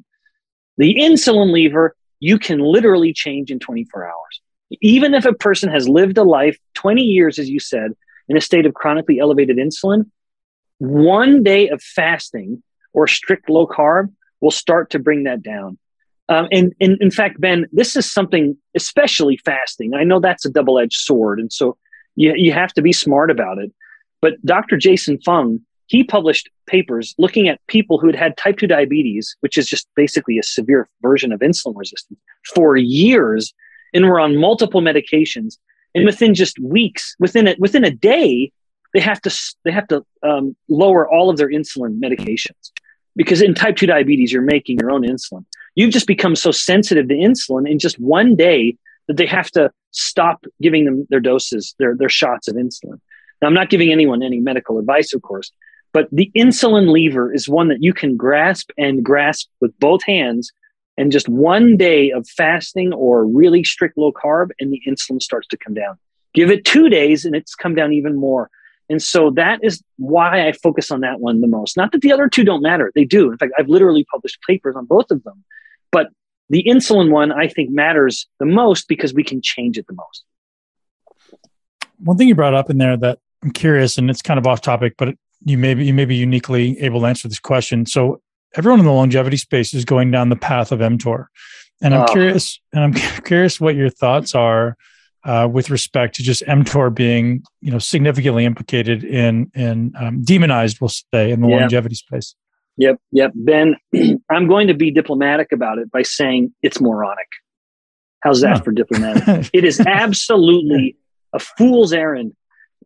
The insulin lever, you can literally change in 24 hours. Even if a person has lived a life 20 years, as you said, in a state of chronically elevated insulin, one day of fasting or strict low carb will start to bring that down. Um, and, and in fact, Ben, this is something, especially fasting. I know that's a double edged sword. And so you, you have to be smart about it. But Dr. Jason Fung, he published papers looking at people who had had type 2 diabetes, which is just basically a severe version of insulin resistance, for years and were on multiple medications. And within just weeks, within a, within a day, they have to they have to um, lower all of their insulin medications because in type 2 diabetes you're making your own insulin you've just become so sensitive to insulin in just one day that they have to stop giving them their doses their, their shots of insulin now, I'm not giving anyone any medical advice, of course, but the insulin lever is one that you can grasp and grasp with both hands. And just one day of fasting or really strict low carb, and the insulin starts to come down. Give it two days, and it's come down even more. And so that is why I focus on that one the most. Not that the other two don't matter, they do. In fact, I've literally published papers on both of them. But the insulin one, I think, matters the most because we can change it the most. One thing you brought up in there that I'm curious, and it's kind of off topic, but you may be you may be uniquely able to answer this question. So everyone in the longevity space is going down the path of mTOR, and I'm oh. curious, and I'm curious what your thoughts are uh, with respect to just mTOR being you know significantly implicated in in um, demonized, we'll say, in the yep. longevity space. Yep, yep. Ben, I'm going to be diplomatic about it by saying it's moronic. How's that for diplomatic? it is absolutely a fool's errand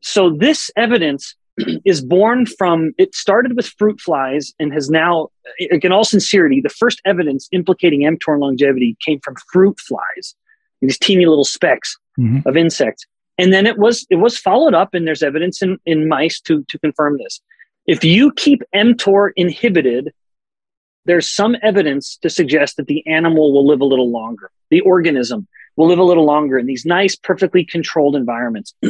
so this evidence is born from it started with fruit flies and has now in all sincerity the first evidence implicating mTOR longevity came from fruit flies these teeny little specks mm-hmm. of insects. And then it was it was followed up and there's evidence in, in mice to to confirm this. If you keep mTOR inhibited there's some evidence to suggest that the animal will live a little longer. The organism will live a little longer in these nice perfectly controlled environments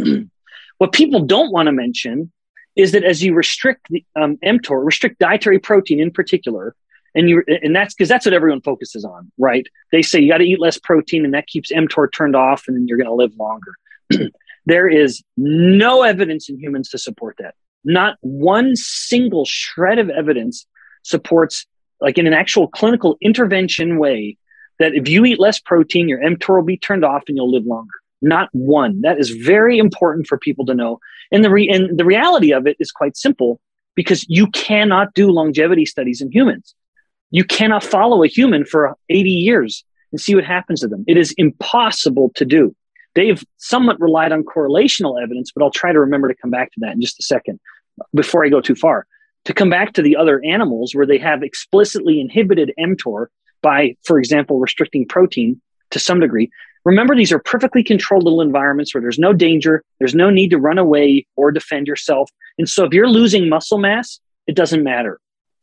What people don't want to mention is that as you restrict the um, mTOR, restrict dietary protein in particular, And you and that's because that's what everyone focuses on, right? They say you got to eat less protein, and that keeps mTOR turned off, and then you're going to live longer. there is no evidence in humans to support that. Not one single shred of evidence supports, like in an actual clinical intervention way, that if you eat less protein, your mTOR will be turned off and you'll live longer. Not one. That is very important for people to know. And the re- and the reality of it is quite simple because you cannot do longevity studies in humans. You cannot follow a human for 80 years and see what happens to them. It is impossible to do. They've somewhat relied on correlational evidence, but I'll try to remember to come back to that in just a second before I go too far. To come back to the other animals where they have explicitly inhibited mTOR by, for example, restricting protein to some degree. Remember, these are perfectly controlled little environments where there's no danger, there's no need to run away or defend yourself. And so if you're losing muscle mass, it doesn't matter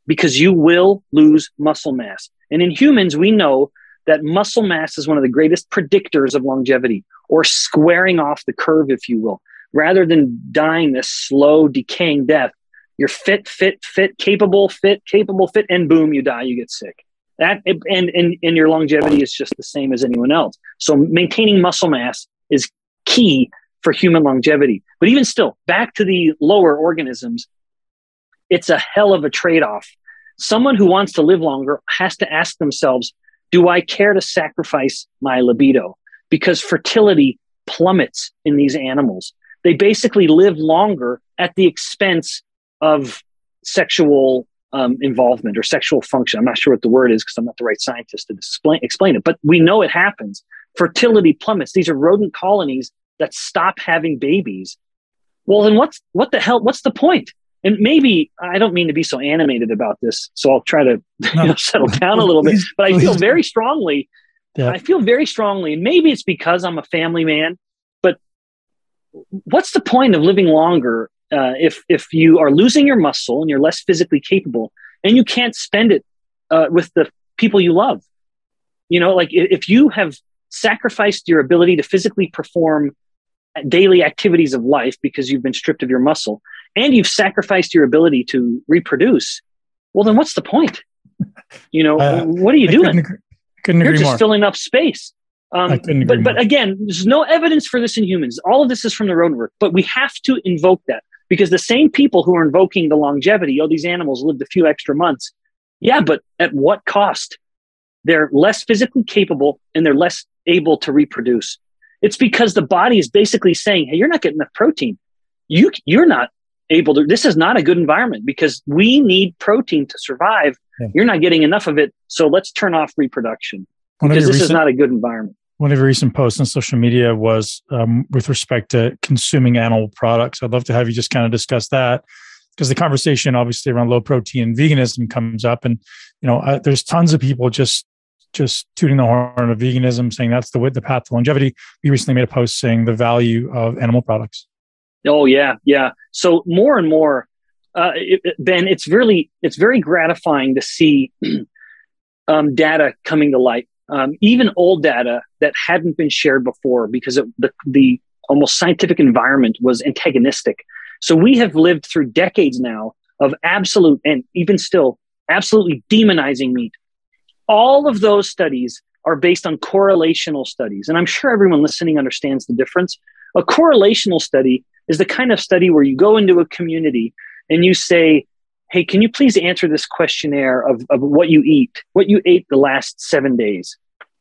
because you will lose muscle mass. And in humans, we know that muscle mass is one of the greatest predictors of longevity or squaring off the curve, if you will. Rather than dying this slow, decaying death, you're fit, fit, fit, capable, fit, capable, fit, and boom, you die, you get sick. That and, and and your longevity is just the same as anyone else. So maintaining muscle mass is key for human longevity. But even still, back to the lower organisms, it's a hell of a trade-off. Someone who wants to live longer has to ask themselves, do I care to sacrifice my libido? Because fertility plummets in these animals. They basically live longer at the expense of sexual um, involvement or sexual function. I'm not sure what the word is because I'm not the right scientist to explain, explain it, but we know it happens. Fertility plummets. These are rodent colonies that stop having babies. Well, then what's what the hell? What's the point? And maybe I don't mean to be so animated about this, so I'll try to no. you know, settle down a little bit. But I feel very strongly. Yeah. I feel very strongly, and maybe it's because I'm a family man. But what's the point of living longer uh, if if you are losing your muscle and you're less physically capable and you can't spend it uh, with the people you love. You know like if you have sacrificed your ability to physically perform daily activities of life because you've been stripped of your muscle and you've sacrificed your ability to reproduce well then what's the point? You know uh, what are you I doing? couldn't agree, couldn't you're just more. filling up space. Um, but, but again, there's no evidence for this in humans. All of this is from the road work, but we have to invoke that because the same people who are invoking the longevity, oh, these animals lived a few extra months. Yeah, but at what cost? They're less physically capable and they're less able to reproduce. It's because the body is basically saying, hey, you're not getting enough protein. You, you're not able to, this is not a good environment because we need protein to survive. Yeah. You're not getting enough of it. So let's turn off reproduction because this recent, is not a good environment one of your recent posts on social media was um, with respect to consuming animal products. I'd love to have you just kind of discuss that because the conversation obviously around low protein veganism comes up, and you know uh, there's tons of people just just tooting the horn of veganism, saying that's the the path to longevity. We recently made a post saying the value of animal products. Oh yeah, yeah. So more and more, uh, it, Ben, it's really it's very gratifying to see um, data coming to light um, even old data that hadn't been shared before because of the, the almost scientific environment was antagonistic. So we have lived through decades now of absolute and even still absolutely demonizing meat. All of those studies are based on correlational studies. And I'm sure everyone listening understands the difference. A correlational study is the kind of study where you go into a community and you say, hey, can you please answer this questionnaire of, of what you eat, what you ate the last seven days?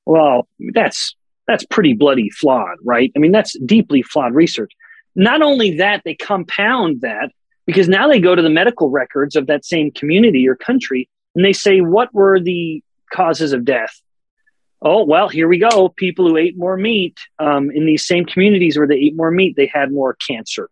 Well, that's that's pretty bloody flawed, right? I mean, that's deeply flawed research. Not only that, they compound that because now they go to the medical records of that same community or country and they say, what were the causes of death? Oh, well, here we go. People who ate more meat um, in these same communities where they ate more meat, they had more cancer,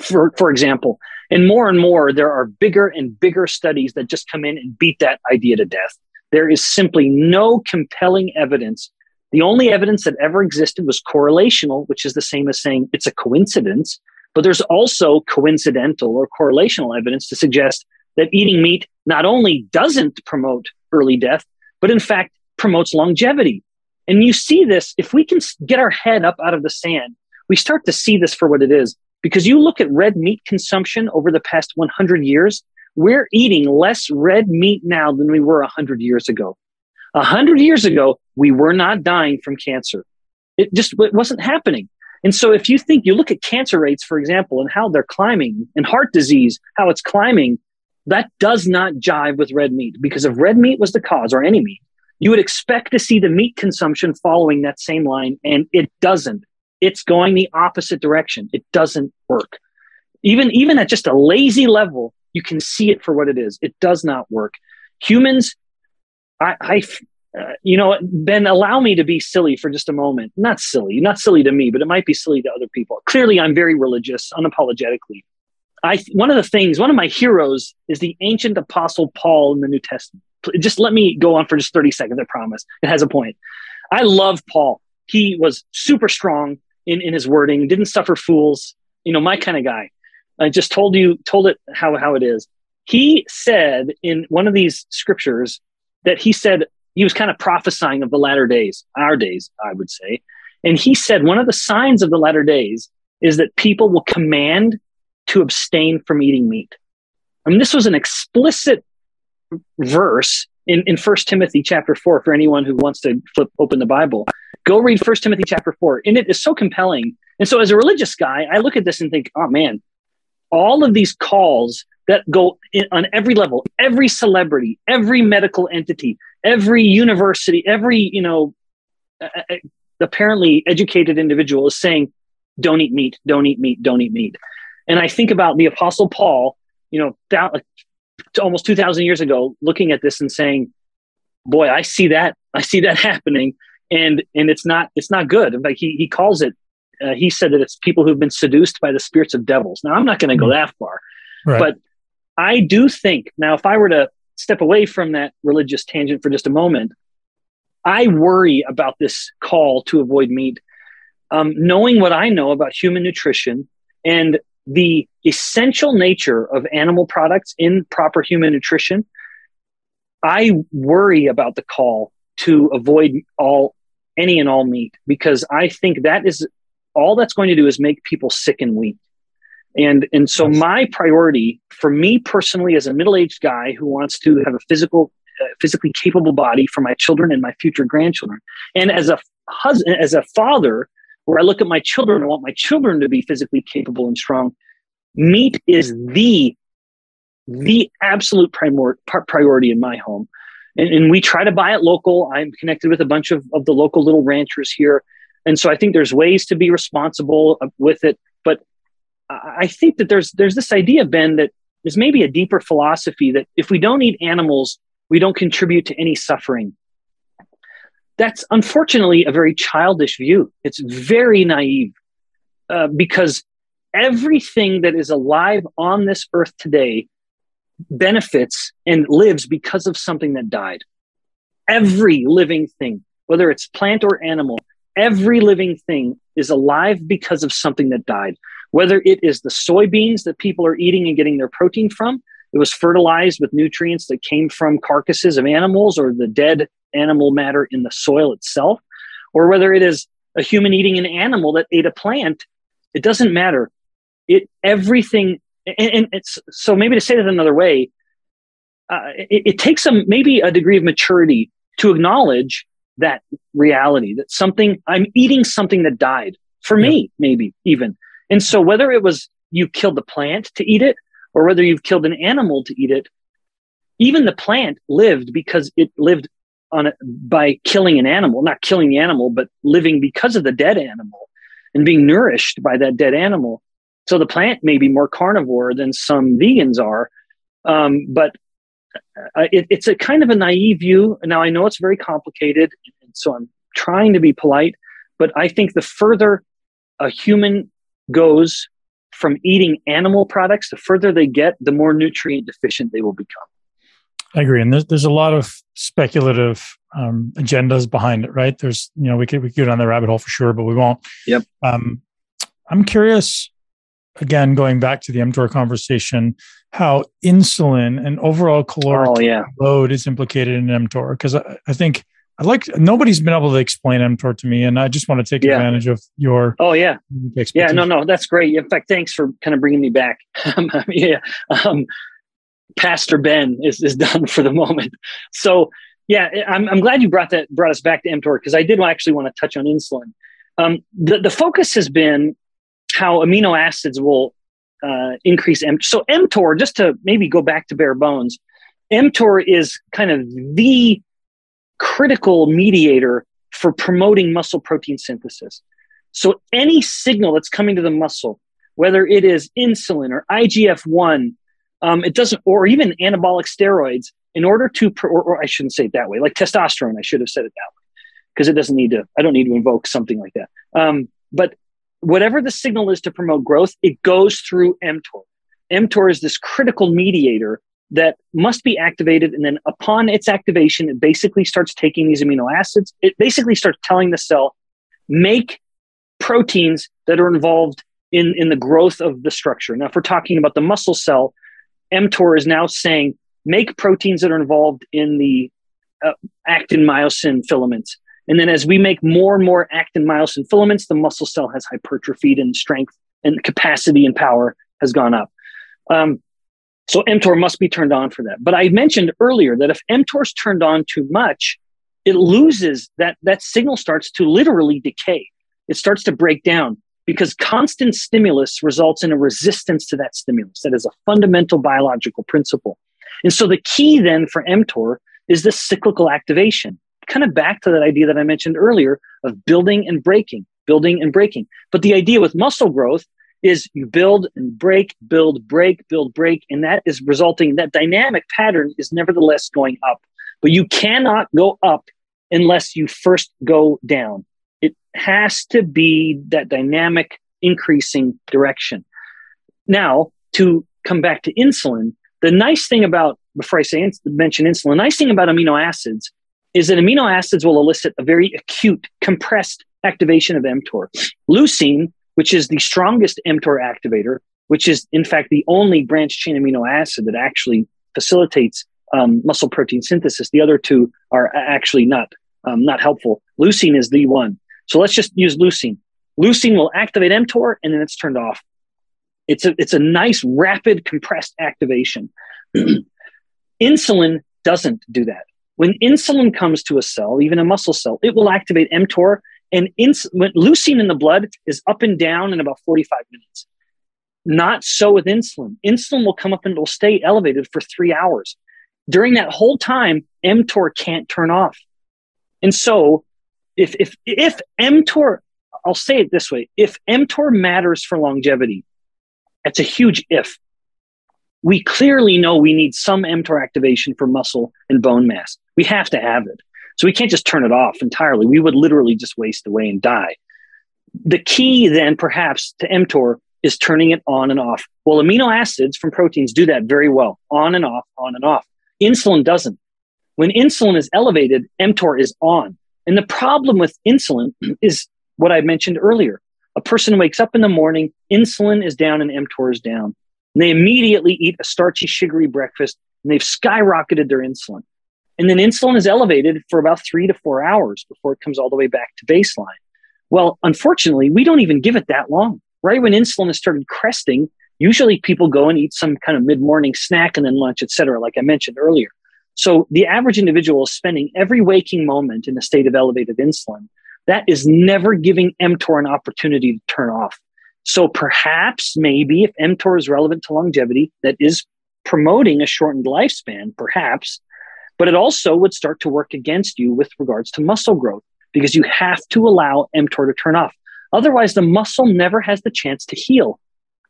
for, for example. And more and more, there are bigger and bigger studies that just come in and beat that idea to death. There is simply no compelling evidence. The only evidence that ever existed was correlational, which is the same as saying it's a coincidence. But there's also coincidental or correlational evidence to suggest that eating meat not only doesn't promote early death, but in fact promotes longevity. And you see this, if we can get our head up out of the sand, we start to see this for what it is. Because you look at red meat consumption over the past 100 years, we're eating less red meat now than we were 100 years ago. 100 years ago, we were not dying from cancer. It just it wasn't happening. And so if you think you look at cancer rates, for example, and how they're climbing and heart disease, how it's climbing, that does not jive with red meat because if red meat was the cause or any meat, you would expect to see the meat consumption following that same line and it doesn't. It's going the opposite direction. It doesn't work. Even, even at just a lazy level, you can see it for what it is. It does not work. Humans, I, I uh, you know, Ben, allow me to be silly for just a moment. Not silly, not silly to me, but it might be silly to other people. Clearly, I'm very religious, unapologetically. I one of the things, one of my heroes is the ancient apostle Paul in the New Testament. Just let me go on for just 30 seconds, I promise. It has a point. I love Paul. He was super strong in, in his wording, didn't suffer fools, you know, my kind of guy. I just told you, told it how, how it is. He said in one of these scriptures that he said, he was kind of prophesying of the latter days, our days, I would say. And he said one of the signs of the latter days is that people will command to abstain from eating meat. I mean, this was an explicit verse in, in 1 Timothy chapter 4 for anyone who wants to flip open the Bible. Go read First Timothy chapter 4. And it is so compelling. And so as a religious guy, I look at this and think, oh man, all of these calls that go in, on every level, every celebrity, every medical entity, every university, every, you know, apparently educated individual is saying, don't eat meat, don't eat meat, don't eat meat. And I think about the apostle Paul, you know, that, almost 2000 years ago, looking at this and saying, boy, I see that, I see that happening. And, and it's not, it's not good. In fact, he, he calls it, uh, he said that it's people who've been seduced by the spirits of devils. Now, I'm not going to go mm-hmm. that far, right. but I do think now, if I were to step away from that religious tangent for just a moment, I worry about this call to avoid meat. Um, knowing what I know about human nutrition and the essential nature of animal products in proper human nutrition, I worry about the call to avoid all any and all meat because I think that is all that's going to do is make people sick and weak. And and so my priority for me personally as a middle-aged guy who wants to have a physical uh, physically capable body for my children and my future grandchildren. And as a husband as a father where I look at my children and want my children to be physically capable and strong meat is the the absolute primor- priority in my home and, and, we try to buy it local i'm connected with a bunch of, of the local little ranchers here and so i think there's ways to be responsible uh, with it but I think that there's there's this idea, Ben, that there's maybe a deeper philosophy that if we don't eat animals, we don't contribute to any suffering. That's unfortunately a very childish view. It's very naive uh, because everything that is alive on this earth today benefits and lives because of something that died. Every living thing, whether it's plant or animal, every living thing is alive because of something that died whether it is the soybeans that people are eating and getting their protein from, it was fertilized with nutrients that came from carcasses of animals or the dead animal matter in the soil itself, or whether it is a human eating an animal that ate a plant, it doesn't matter. It everything, and, and it's so maybe to say that another way, uh, it, it takes some maybe a degree of maturity to acknowledge that reality that something I'm eating something that died for yeah. me, maybe even and so whether it was you killed the plant to eat it or whether you've killed an animal to eat it, even the plant lived because it lived on it by killing an animal, not killing the animal, but living because of the dead animal and being nourished by that dead animal. So the plant may be more carnivore than some vegans are, um, but uh, it, it's a kind of a naive view. Now I know it's very complicated, and so I'm trying to be polite, but I think the further a human goes from eating animal products, the further they get, the more nutrient deficient they will become. I agree, and there's there's a lot of speculative um, agendas behind it, right? There's you know we could we could go down the rabbit hole for sure, but we won't. Yep. Um, I'm curious. Again, going back to the mTOR conversation, how insulin and overall caloric oh, yeah. load is implicated in mTOR, because I, I think I like nobody's been able to explain mTOR to me, and I just want to take yeah. advantage of your. Oh yeah, yeah. No, no, that's great. In fact, thanks for kind of bringing me back. yeah, um, Pastor Ben is, is done for the moment. So yeah, I'm, I'm glad you brought that brought us back to mTOR because I did actually want to touch on insulin. Um, the, the focus has been how amino acids will uh, increase M. So mTOR, just to maybe go back to bare bones, mTOR is kind of the critical mediator for promoting muscle protein synthesis. So any signal that's coming to the muscle, whether it is insulin or IGF 1, um, it doesn't, or even anabolic steroids, in order to, or, or, I shouldn't say it that way, like testosterone, I should have said it that way, because it doesn't need to, I don't need to invoke something like that. Um, but whatever the signal is to promote growth, it goes through mTOR. mTOR is this critical mediator that must be activated. And then upon its activation, it basically starts taking these amino acids. It basically starts telling the cell, make proteins that are involved in, in the growth of the structure. Now, if we're talking about the muscle cell, mTOR is now saying, make proteins that are involved in the uh, actin myosin filaments. And then as we make more and more actin myosin filaments, the muscle cell has hypertrophied and strength and capacity and power has gone up. Um, so mTOR must be turned on for that. But I mentioned earlier that if mTOR is turned on too much, it loses that that signal starts to literally decay. It starts to break down because constant stimulus results in a resistance to that stimulus. That is a fundamental biological principle. And so the key then for mTOR is this cyclical activation. Kind of back to that idea that I mentioned earlier of building and breaking, building and breaking. But the idea with muscle growth is you build and break, build, break, build, break. And that is resulting, that dynamic pattern is nevertheless going up. But you cannot go up unless you first go down. It has to be that dynamic increasing direction. Now, to come back to insulin, the nice thing about, before I say mention insulin, the nice thing about amino acids is that amino acids will elicit a very acute, compressed activation of mTOR. Leucine, which is the strongest mTOR activator, which is in fact the only branched chain amino acid that actually facilitates um, muscle protein synthesis. The other two are actually not um, not helpful. Leucine is the one. So let's just use leucine. Leucine will activate mTOR and then it's turned off. It's a, it's a nice, rapid, compressed activation. insulin doesn't do that. When insulin comes to a cell, even a muscle cell, it will activate mTOR and ins- leucine in the blood is up and down in about 45 minutes. Not so with insulin. Insulin will come up and it will stay elevated for three hours. During that whole time, mTOR can't turn off. And so if if if mTOR, I'll say it this way: if mTOR matters for longevity, it's a huge if. We clearly know we need some mTOR activation for muscle and bone mass. We have to have it. So we can't just turn it off entirely. We would literally just waste away and die. The key then perhaps to mTOR is turning it on and off. Well, amino acids from proteins do that very well, on and off, on and off. Insulin doesn't. When insulin is elevated, mTOR is on. And the problem with insulin is what I mentioned earlier. A person wakes up in the morning, insulin is down and mTOR is down. And they immediately eat a starchy, sugary breakfast and they've skyrocketed their insulin. And then insulin is elevated for about three to four hours before it comes all the way back to baseline. Well, unfortunately, we don't even give it that long. Right when insulin has started cresting, usually people go and eat some kind of mid morning snack and then lunch, et cetera, like I mentioned earlier. So the average individual is spending every waking moment in a state of elevated insulin. That is never giving mTOR an opportunity to turn off. So perhaps, maybe, if mTOR is relevant to longevity, that is promoting a shortened lifespan, perhaps, but it also would start to work against you with regards to muscle growth because you have to allow mTOR to turn off. Otherwise, the muscle never has the chance to heal.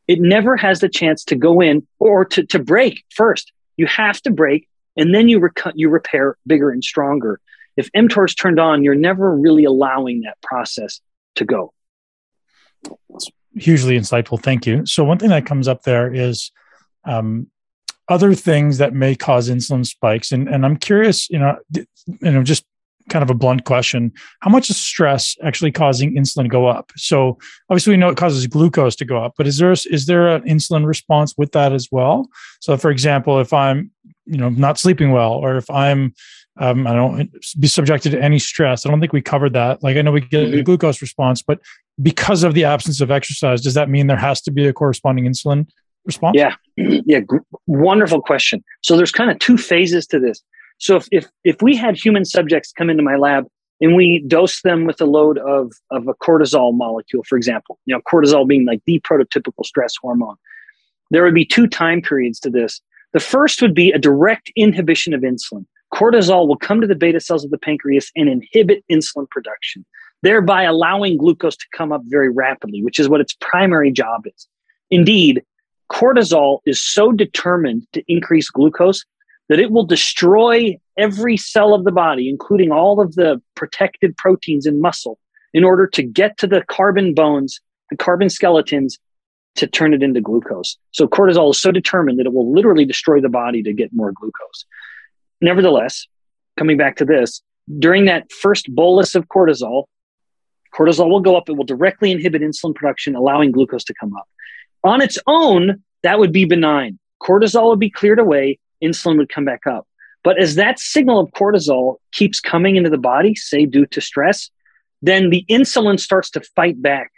It never has the chance to go in or to, to break first. You have to break and then you, rec- you repair bigger and stronger. If mTOR is turned on, you're never really allowing that process to go. Hugely insightful. Thank you. So one thing that comes up there is um, other things that may cause insulin spikes, and and I'm curious, you know, you know, just kind of a blunt question how much is stress actually causing insulin to go up so obviously we know it causes glucose to go up but is there is there an insulin response with that as well so for example if i'm you know not sleeping well or if i'm um, i don't be subjected to any stress i don't think we covered that like i know we get mm-hmm. a glucose response but because of the absence of exercise does that mean there has to be a corresponding insulin response? Yeah, yeah, g- wonderful question. So there's kind of two phases to this. So if, if if we had human subjects come into my lab and we dose them with a load of of a cortisol molecule, for example, you know, cortisol being like the prototypical stress hormone, there would be two time periods to this. The first would be a direct inhibition of insulin. Cortisol will come to the beta cells of the pancreas and inhibit insulin production, thereby allowing glucose to come up very rapidly, which is what its primary job is. Indeed, cortisol is so determined to increase glucose that it will destroy every cell of the body, including all of the protected proteins in muscle, in order to get to the carbon bones, the carbon skeletons, to turn it into glucose. So cortisol is so determined that it will literally destroy the body to get more glucose. Nevertheless, coming back to this, during that first bolus of cortisol, cortisol will go up. It will directly inhibit insulin production, allowing glucose to come up. On its own, that would be benign. Cortisol would be cleared away, insulin would come back up. But as that signal of cortisol keeps coming into the body, say due to stress, then the insulin starts to fight back.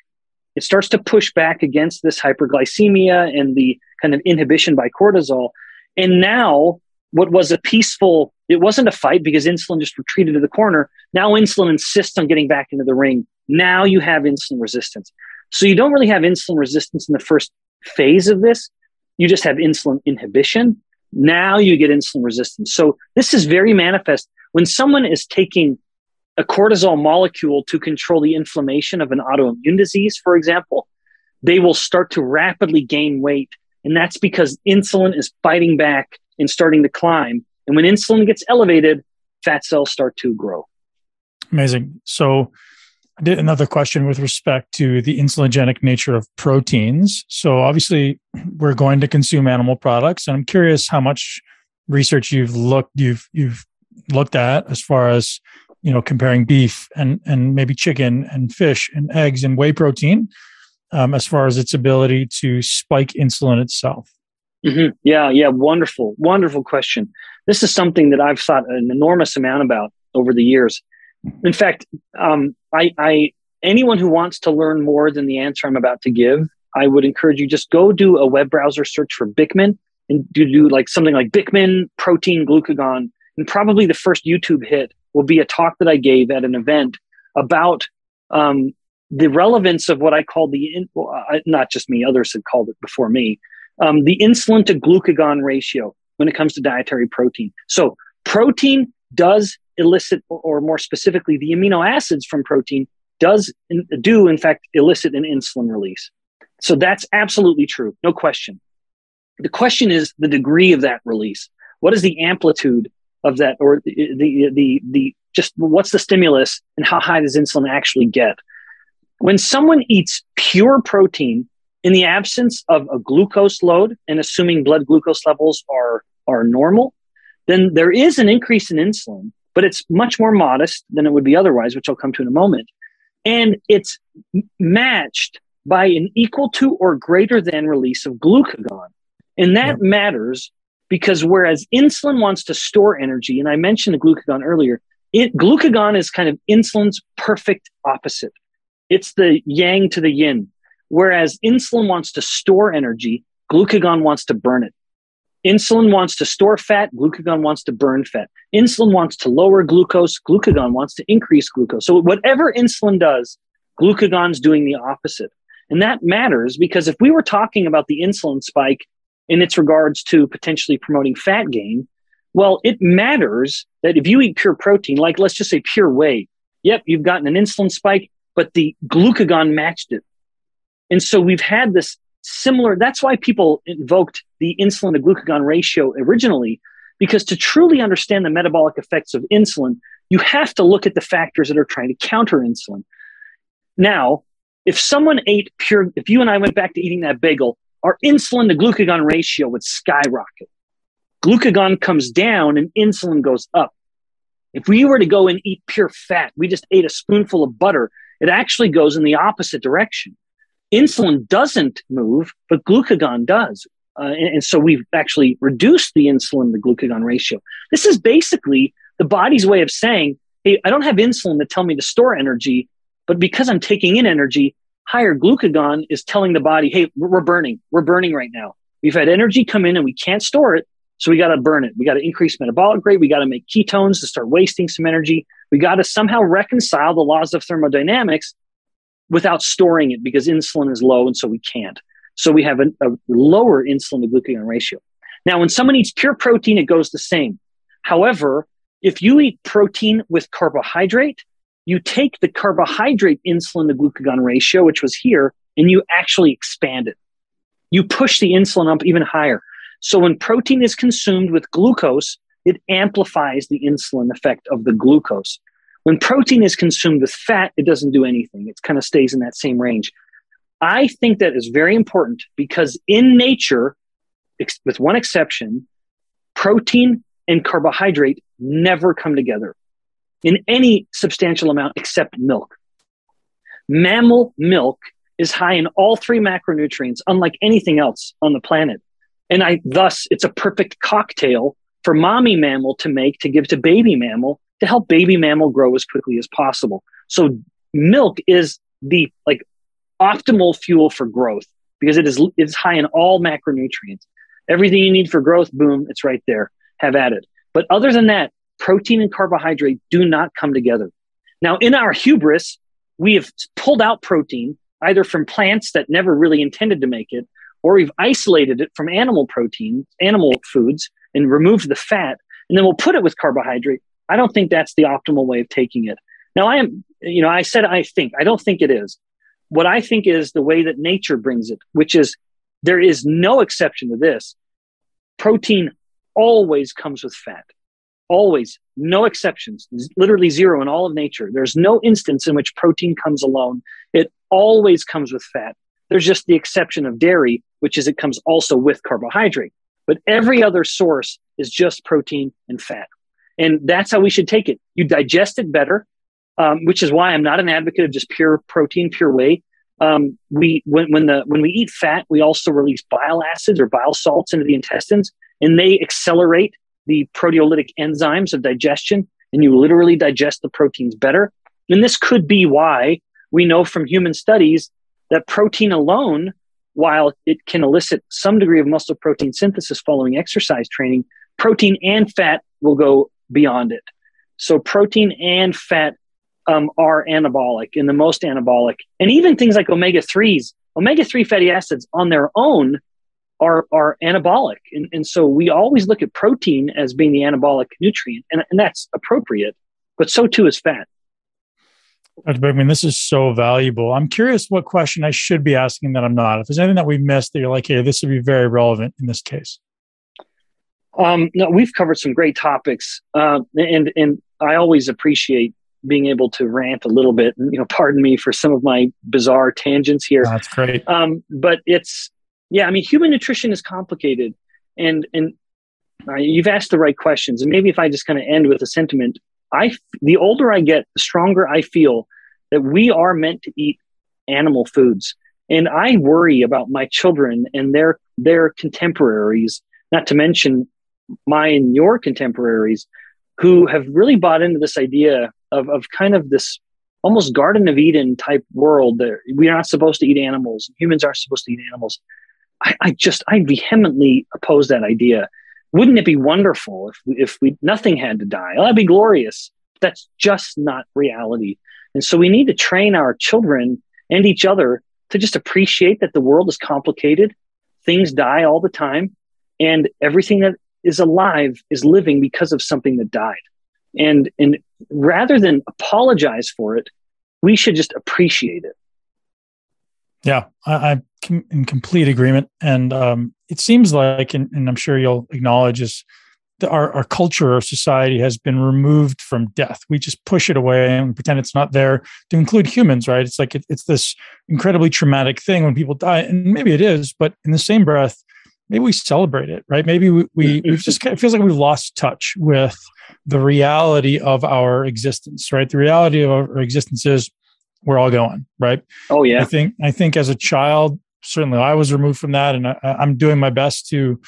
It starts to push back against this hyperglycemia and the kind of inhibition by cortisol. And now what was a peaceful, it wasn't a fight because insulin just retreated to the corner. Now insulin insists on getting back into the ring. Now you have insulin resistance. So you don't really have insulin resistance in the first phase of this. You just have insulin inhibition. Now you get insulin resistance. So this is very manifest when someone is taking a cortisol molecule to control the inflammation of an autoimmune disease, for example, they will start to rapidly gain weight. And that's because insulin is fighting back and starting to climb. And when insulin gets elevated, fat cells start to grow. Amazing. So, another question with respect to the insulinogenic nature of proteins. So, obviously, we're going to consume animal products, and I'm curious how much research you've looked you've you've looked at as far as you know comparing beef and and maybe chicken and fish and eggs and whey protein um, as far as its ability to spike insulin itself. Mm-hmm. Yeah, yeah, wonderful, wonderful question. This is something that I've thought an enormous amount about over the years. In fact, um, I, I anyone who wants to learn more than the answer I'm about to give, I would encourage you just go do a web browser search for Bikman and do, do like something like Bikman protein glucagon, and probably the first YouTube hit will be a talk that I gave at an event about um, the relevance of what I call the in, well, not just me, others had called it before me, um, the insulin to glucagon ratio when it comes to dietary protein. So protein does elicit, or more specifically, the amino acids from protein does do in fact elicit an insulin release. So that's absolutely true, no question. The question is the degree of that release. What is the amplitude of that, or the the the, the just what's the stimulus and how high does insulin actually get? When someone eats pure protein in the absence of a glucose load and assuming blood glucose levels are, are normal, then there is an increase in insulin, but it's much more modest than it would be otherwise, which I'll come to in a moment. And it's matched by an equal to or greater than release of glucagon. And that yeah. matters because whereas insulin wants to store energy, and I mentioned the glucagon earlier, it, glucagon is kind of insulin's perfect opposite. It's the yang to the yin. Whereas insulin wants to store energy, glucagon wants to burn it. Insulin wants to store fat, glucagon wants to burn fat. Insulin wants to lower glucose, glucagon wants to increase glucose. So whatever insulin does, glucagon's doing the opposite. And that matters because if we were talking about the insulin spike in its regards to potentially promoting fat gain, well, it matters that if you eat pure protein, like let's just say pure whey, yep, you've gotten an insulin spike, but the glucagon matched it. And so we've had this similar, that's why people invoked the insulin to glucagon ratio originally, because to truly understand the metabolic effects of insulin, you have to look at the factors that are trying to counter insulin. Now, if someone ate pure, if you and I went back to eating that bagel, our insulin to glucagon ratio would skyrocket. Glucagon comes down and insulin goes up. If we were to go and eat pure fat, we just ate a spoonful of butter, it actually goes in the opposite direction insulin doesn't move, but glucagon does. Uh, and, and, so we've actually reduced the insulin to glucagon ratio. This is basically the body's way of saying, hey, I don't have insulin to tell me to store energy, but because I'm taking in energy, higher glucagon is telling the body, hey, we're burning. We're burning right now. We've had energy come in and we can't store it. So we got to burn it. We got to increase metabolic rate. We got to make ketones to start wasting some energy. We got to somehow reconcile the laws of thermodynamics without storing it because insulin is low and so we can't. So we have a, a lower insulin to glucagon ratio. Now, when someone eats pure protein, it goes the same. However, if you eat protein with carbohydrate, you take the carbohydrate insulin to glucagon ratio, which was here, and you actually expand it. You push the insulin up even higher. So when protein is consumed with glucose, it amplifies the insulin effect of the glucose. When protein is consumed with fat, it doesn't do anything. It kind of stays in that same range. I think that is very important because in nature, with one exception, protein and carbohydrate never come together in any substantial amount except milk. Mammal milk is high in all three macronutrients, unlike anything else on the planet. And I thus it's a perfect cocktail for mommy mammal to make to give to baby mammal to help baby mammal grow as quickly as possible. So milk is the like optimal fuel for growth because it is it's high in all macronutrients. Everything you need for growth, boom, it's right there. Have at it. But other than that, protein and carbohydrate do not come together. Now, in our hubris, we have pulled out protein either from plants that never really intended to make it, or we've isolated it from animal protein, animal foods, and removed the fat, and then we'll put it with carbohydrate. I don't think that's the optimal way of taking it. Now, I am, you know, I said I think, I don't think it is. What I think is the way that nature brings it, which is there is no exception to this. Protein always comes with fat. Always, no exceptions, literally zero in all of nature. There's no instance in which protein comes alone. It always comes with fat. There's just the exception of dairy, which is it comes also with carbohydrate. But every other source is just protein and fat. And that's how we should take it. You digest it better, um, which is why I'm not an advocate of just pure protein, pure whey. Um, we when when the when we eat fat, we also release bile acids or bile salts into the intestines, and they accelerate the proteolytic enzymes of digestion, and you literally digest the proteins better. And this could be why we know from human studies that protein alone, while it can elicit some degree of muscle protein synthesis following exercise training, protein and fat will go beyond it. So protein and fat um, are anabolic and the most anabolic. And even things like omega 3s, omega 3 fatty acids on their own are, are anabolic. And, and so we always look at protein as being the anabolic nutrient, and, and that's appropriate, but so too is fat. Dr. Bikman, this is so valuable. I'm curious what question I should be asking that I'm not. If there's anything that we missed that you're like, hey, this would be very relevant in this case. Um, no, we've covered some great topics, uh, and and I always appreciate being able to rant a little bit. And you know, pardon me for some of my bizarre tangents here. That's great. Um, but it's yeah, I mean, human nutrition is complicated, and and uh, you've asked the right questions. And maybe if I just kind of end with a sentiment, I the older I get, the stronger I feel that we are meant to eat animal foods, and I worry about my children and their their contemporaries, not to mention my and your contemporaries, who have really bought into this idea of of kind of this almost Garden of Eden type world that we are not supposed to eat animals. Humans aren't supposed to eat animals. I, I just I vehemently oppose that idea. Wouldn't it be wonderful if if we nothing had to die? Oh, that'd be glorious. That's just not reality. And so we need to train our children and each other to just appreciate that the world is complicated. Things die all the time, and everything that is alive is living because of something that died. And and rather than apologize for it, we should just appreciate it. Yeah, I, am in complete agreement. And um, it seems like, and, and, I'm sure you'll acknowledge, is that our, our culture, our society has been removed from death. We just push it away and pretend it's not there to include humans, right? It's like it, it's this incredibly traumatic thing when people die. And maybe it is, but in the same breath, maybe we celebrate it, right? Maybe we, we we've just it feels like we've lost touch with the reality of our existence, right? The reality of our existence is we're all going, right? Oh yeah. I think I think as a child, certainly I was removed from that, and I, am doing my best to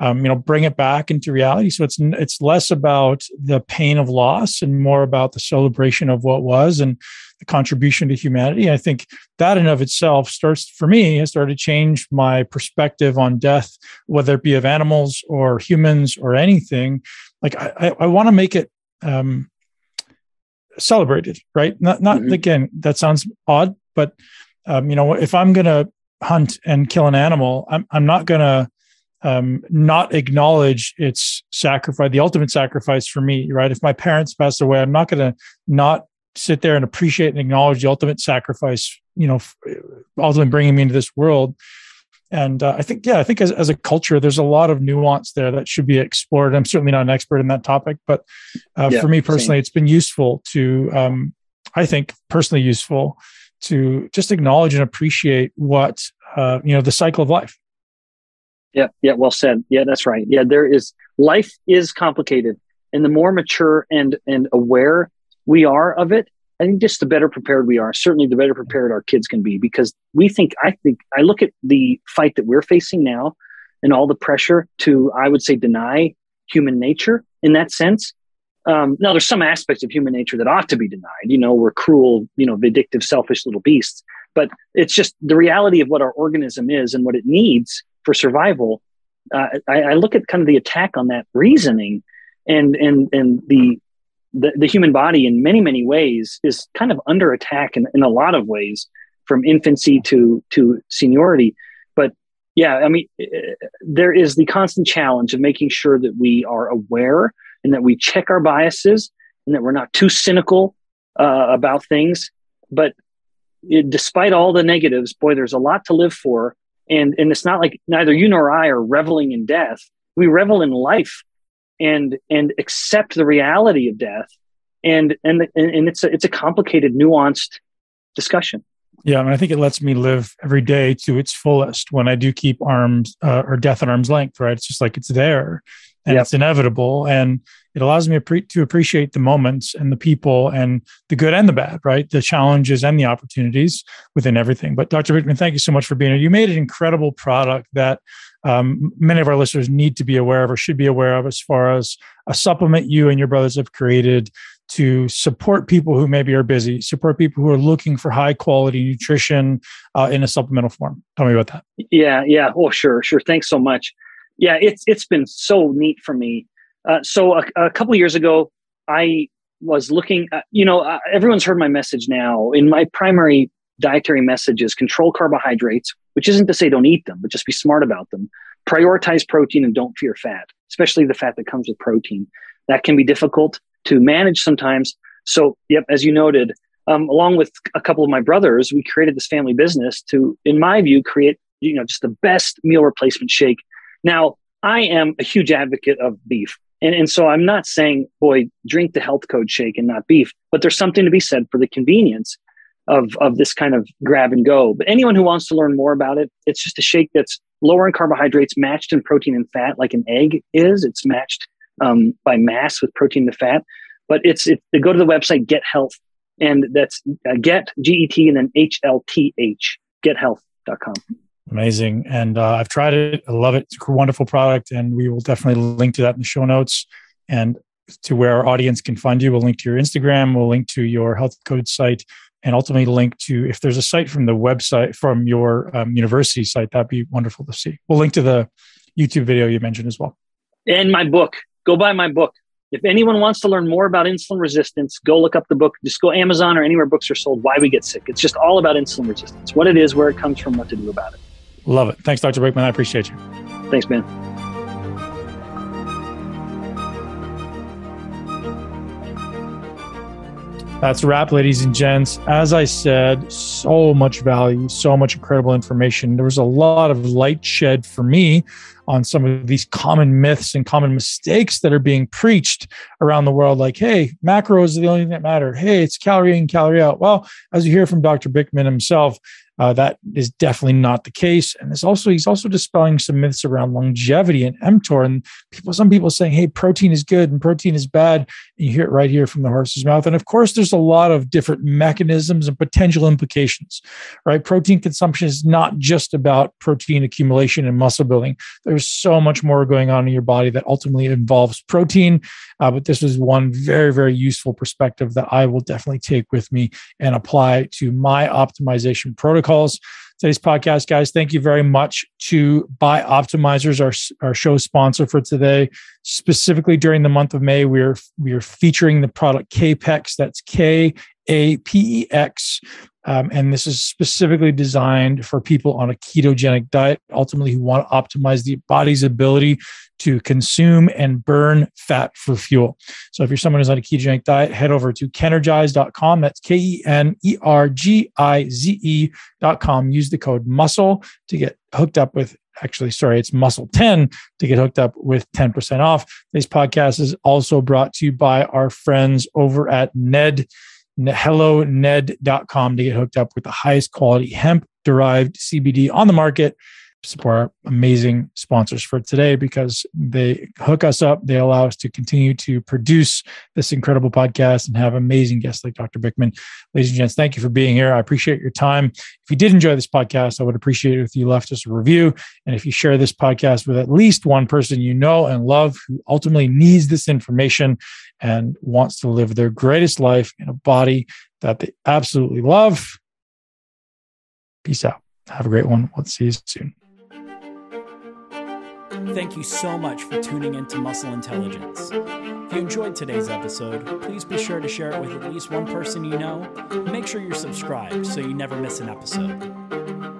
um, you know bring it back into reality. So it's it's less about the pain of loss and more about the celebration of what was and the contribution to humanity. I think that in of itself starts for me has started to change my perspective on death whether it be of animals or humans or anything. Like i i, I want to make it um celebrated right? Not not mm-hmm. again that sounds odd but um, you know if i'm gonna hunt and kill an animal i'm, I'm not gonna um, not acknowledge its sacrifice, the ultimate sacrifice for me, right? If my parents passed away, I'm not going to not sit there and appreciate and acknowledge the ultimate sacrifice, you know, ultimately bringing me into this world. And uh, I think, yeah, I think as, as a culture, there's a lot of nuance there that should be explored. I'm certainly not an expert in that topic, but uh, yeah, for me personally, same. it's been useful to, um, I think, personally useful to just acknowledge and appreciate what, uh, you know, the cycle of life yeah, yeah, well said. Yeah, that's right. Yeah, there is life is complicated, and the more mature and and aware we are of it, I think just the better prepared we are. Certainly, the better prepared our kids can be because we think. I think I look at the fight that we're facing now, and all the pressure to, I would say, deny human nature in that sense. Um, now, there's some aspects of human nature that ought to be denied. You know, we're cruel, you know, vindictive, selfish little beasts. But it's just the reality of what our organism is and what it needs for survival, uh, I, I, look at kind of the attack on that reasoning, and and and the, the the, human body in many many ways is kind of under attack in, in a lot of ways, from infancy to to seniority. But yeah, I mean, eh, there is the constant challenge of making sure that we are aware and that we check our biases and that we're not too cynical uh, about things. But it, despite all the negatives, boy, there's a lot to live for and and it's not like neither you nor I are reveling in death. We revel in life and and accept the reality of death. And and and it's a it's a complicated, nuanced discussion. Yeah, I mean, I think it lets me live every day to its fullest when I do keep arms uh, or death at arm's length, right? It's just like it's there and yep. it's inevitable. And it allows me to appreciate the moments and the people and the good and the bad, right? The challenges and the opportunities within everything. But Dr. Bikman, thank you so much for being here. You made an incredible product that um, many of our listeners need to be aware of or should be aware of as far as a supplement you and your brothers have created to support people who maybe are busy, support people who are looking for high quality nutrition uh, in a supplemental form. Tell me about that. Yeah, yeah. Oh, sure, sure. Thanks so much. Yeah, it's it's been so neat for me uh, so a, a couple years ago, I was looking. At, you know, uh, everyone's heard my message now. In my primary dietary message is control carbohydrates, which isn't to say don't eat them, but just be smart about them. Prioritize protein and don't fear fat, especially the fat that comes with protein. That can be difficult to manage sometimes. So, yep, as you noted, um, along with a couple of my brothers, we created this family business to, in my view, create you know just the best meal replacement shake. Now, I am a huge advocate of beef. And, and so I'm not saying, boy, drink the HLTH Code shake and not beef, but there's something to be said for the convenience of, of this kind of grab and go. But anyone who wants to learn more about it, it's just a shake that's lower in carbohydrates, matched in protein and fat, like an egg is. It's matched um, by mass with protein to fat. But it's it, they go to the website Get Health, and that's uh, Get G E T and then H L T H GetHLTH.com. Amazing. And uh, I've tried it. I love it. It's a wonderful product. And we will definitely link to that in the show notes and to where our audience can find you. We'll link to your Instagram. We'll link to your HLTH Code site and ultimately link to if there's a site from the website from your um, university site, that'd be wonderful to see. We'll link to the YouTube video you mentioned as well. And my book. Go buy my book. If anyone wants to learn more about insulin resistance, go look up the book. Just go Amazon or anywhere books are sold. Why we get sick. It's just all about insulin resistance, what it is, where it comes from, what to do about it. Love it. Thanks, Dr. Bikman. I appreciate you. Thanks, man. That's a wrap, ladies and gents. As I said, so much value, so much incredible information. There was a lot of light shed for me on some of these common myths and common mistakes that are being preached around the world. Like, hey, macros are the only thing that matter. Hey, it's calorie in, calorie out. Well, as you hear from Dr. Bikman himself, Uh, that is definitely not the case. And there's also he's also dispelling some myths around longevity and mTOR. And people, some people saying, "Hey, protein is good and protein is bad." And you hear it right here from the horse's mouth. And of course, there's a lot of different mechanisms and potential implications. Right? Protein consumption is not just about protein accumulation and muscle building. There's so much more going on in your body that ultimately involves protein. Uh, but this is one very, very useful perspective that I will definitely take with me and apply to my optimization protocols. Today's podcast, guys, thank you very much to Bioptimizers, our, our show sponsor for today. Specifically during the month of May, we're we are featuring the product Kapex. That's K A P E X. Um, and this is specifically designed for people on a ketogenic diet, ultimately who want to optimize the body's ability to consume and burn fat for fuel. So if you're someone who's on a ketogenic diet, head over to kenergize.com. That's K E N E R G I Z E.com. Use the code MUSCLE to get hooked up with actually, sorry, it's Muscle 10 to get hooked up with 10% off. This podcast is also brought to you by our friends over at Ned helloned.com to get hooked up with the highest quality hemp derived CBD on the market support our amazing sponsors for today because they hook us up. They allow us to continue to produce this incredible podcast and have amazing guests like Dr. Bikman. Ladies and gents, thank you for being here. I appreciate your time. If you did enjoy this podcast, I would appreciate it if you left us a review. And if you share this podcast with at least one person you know and love who ultimately needs this information and wants to live their greatest life in a body that they absolutely love. Peace out. Have a great one. We'll see you soon. Thank you so much for tuning in to Muscle Intelligence. If you enjoyed today's episode, please be sure to share it with at least one person you know. Make sure you're subscribed so you never miss an episode.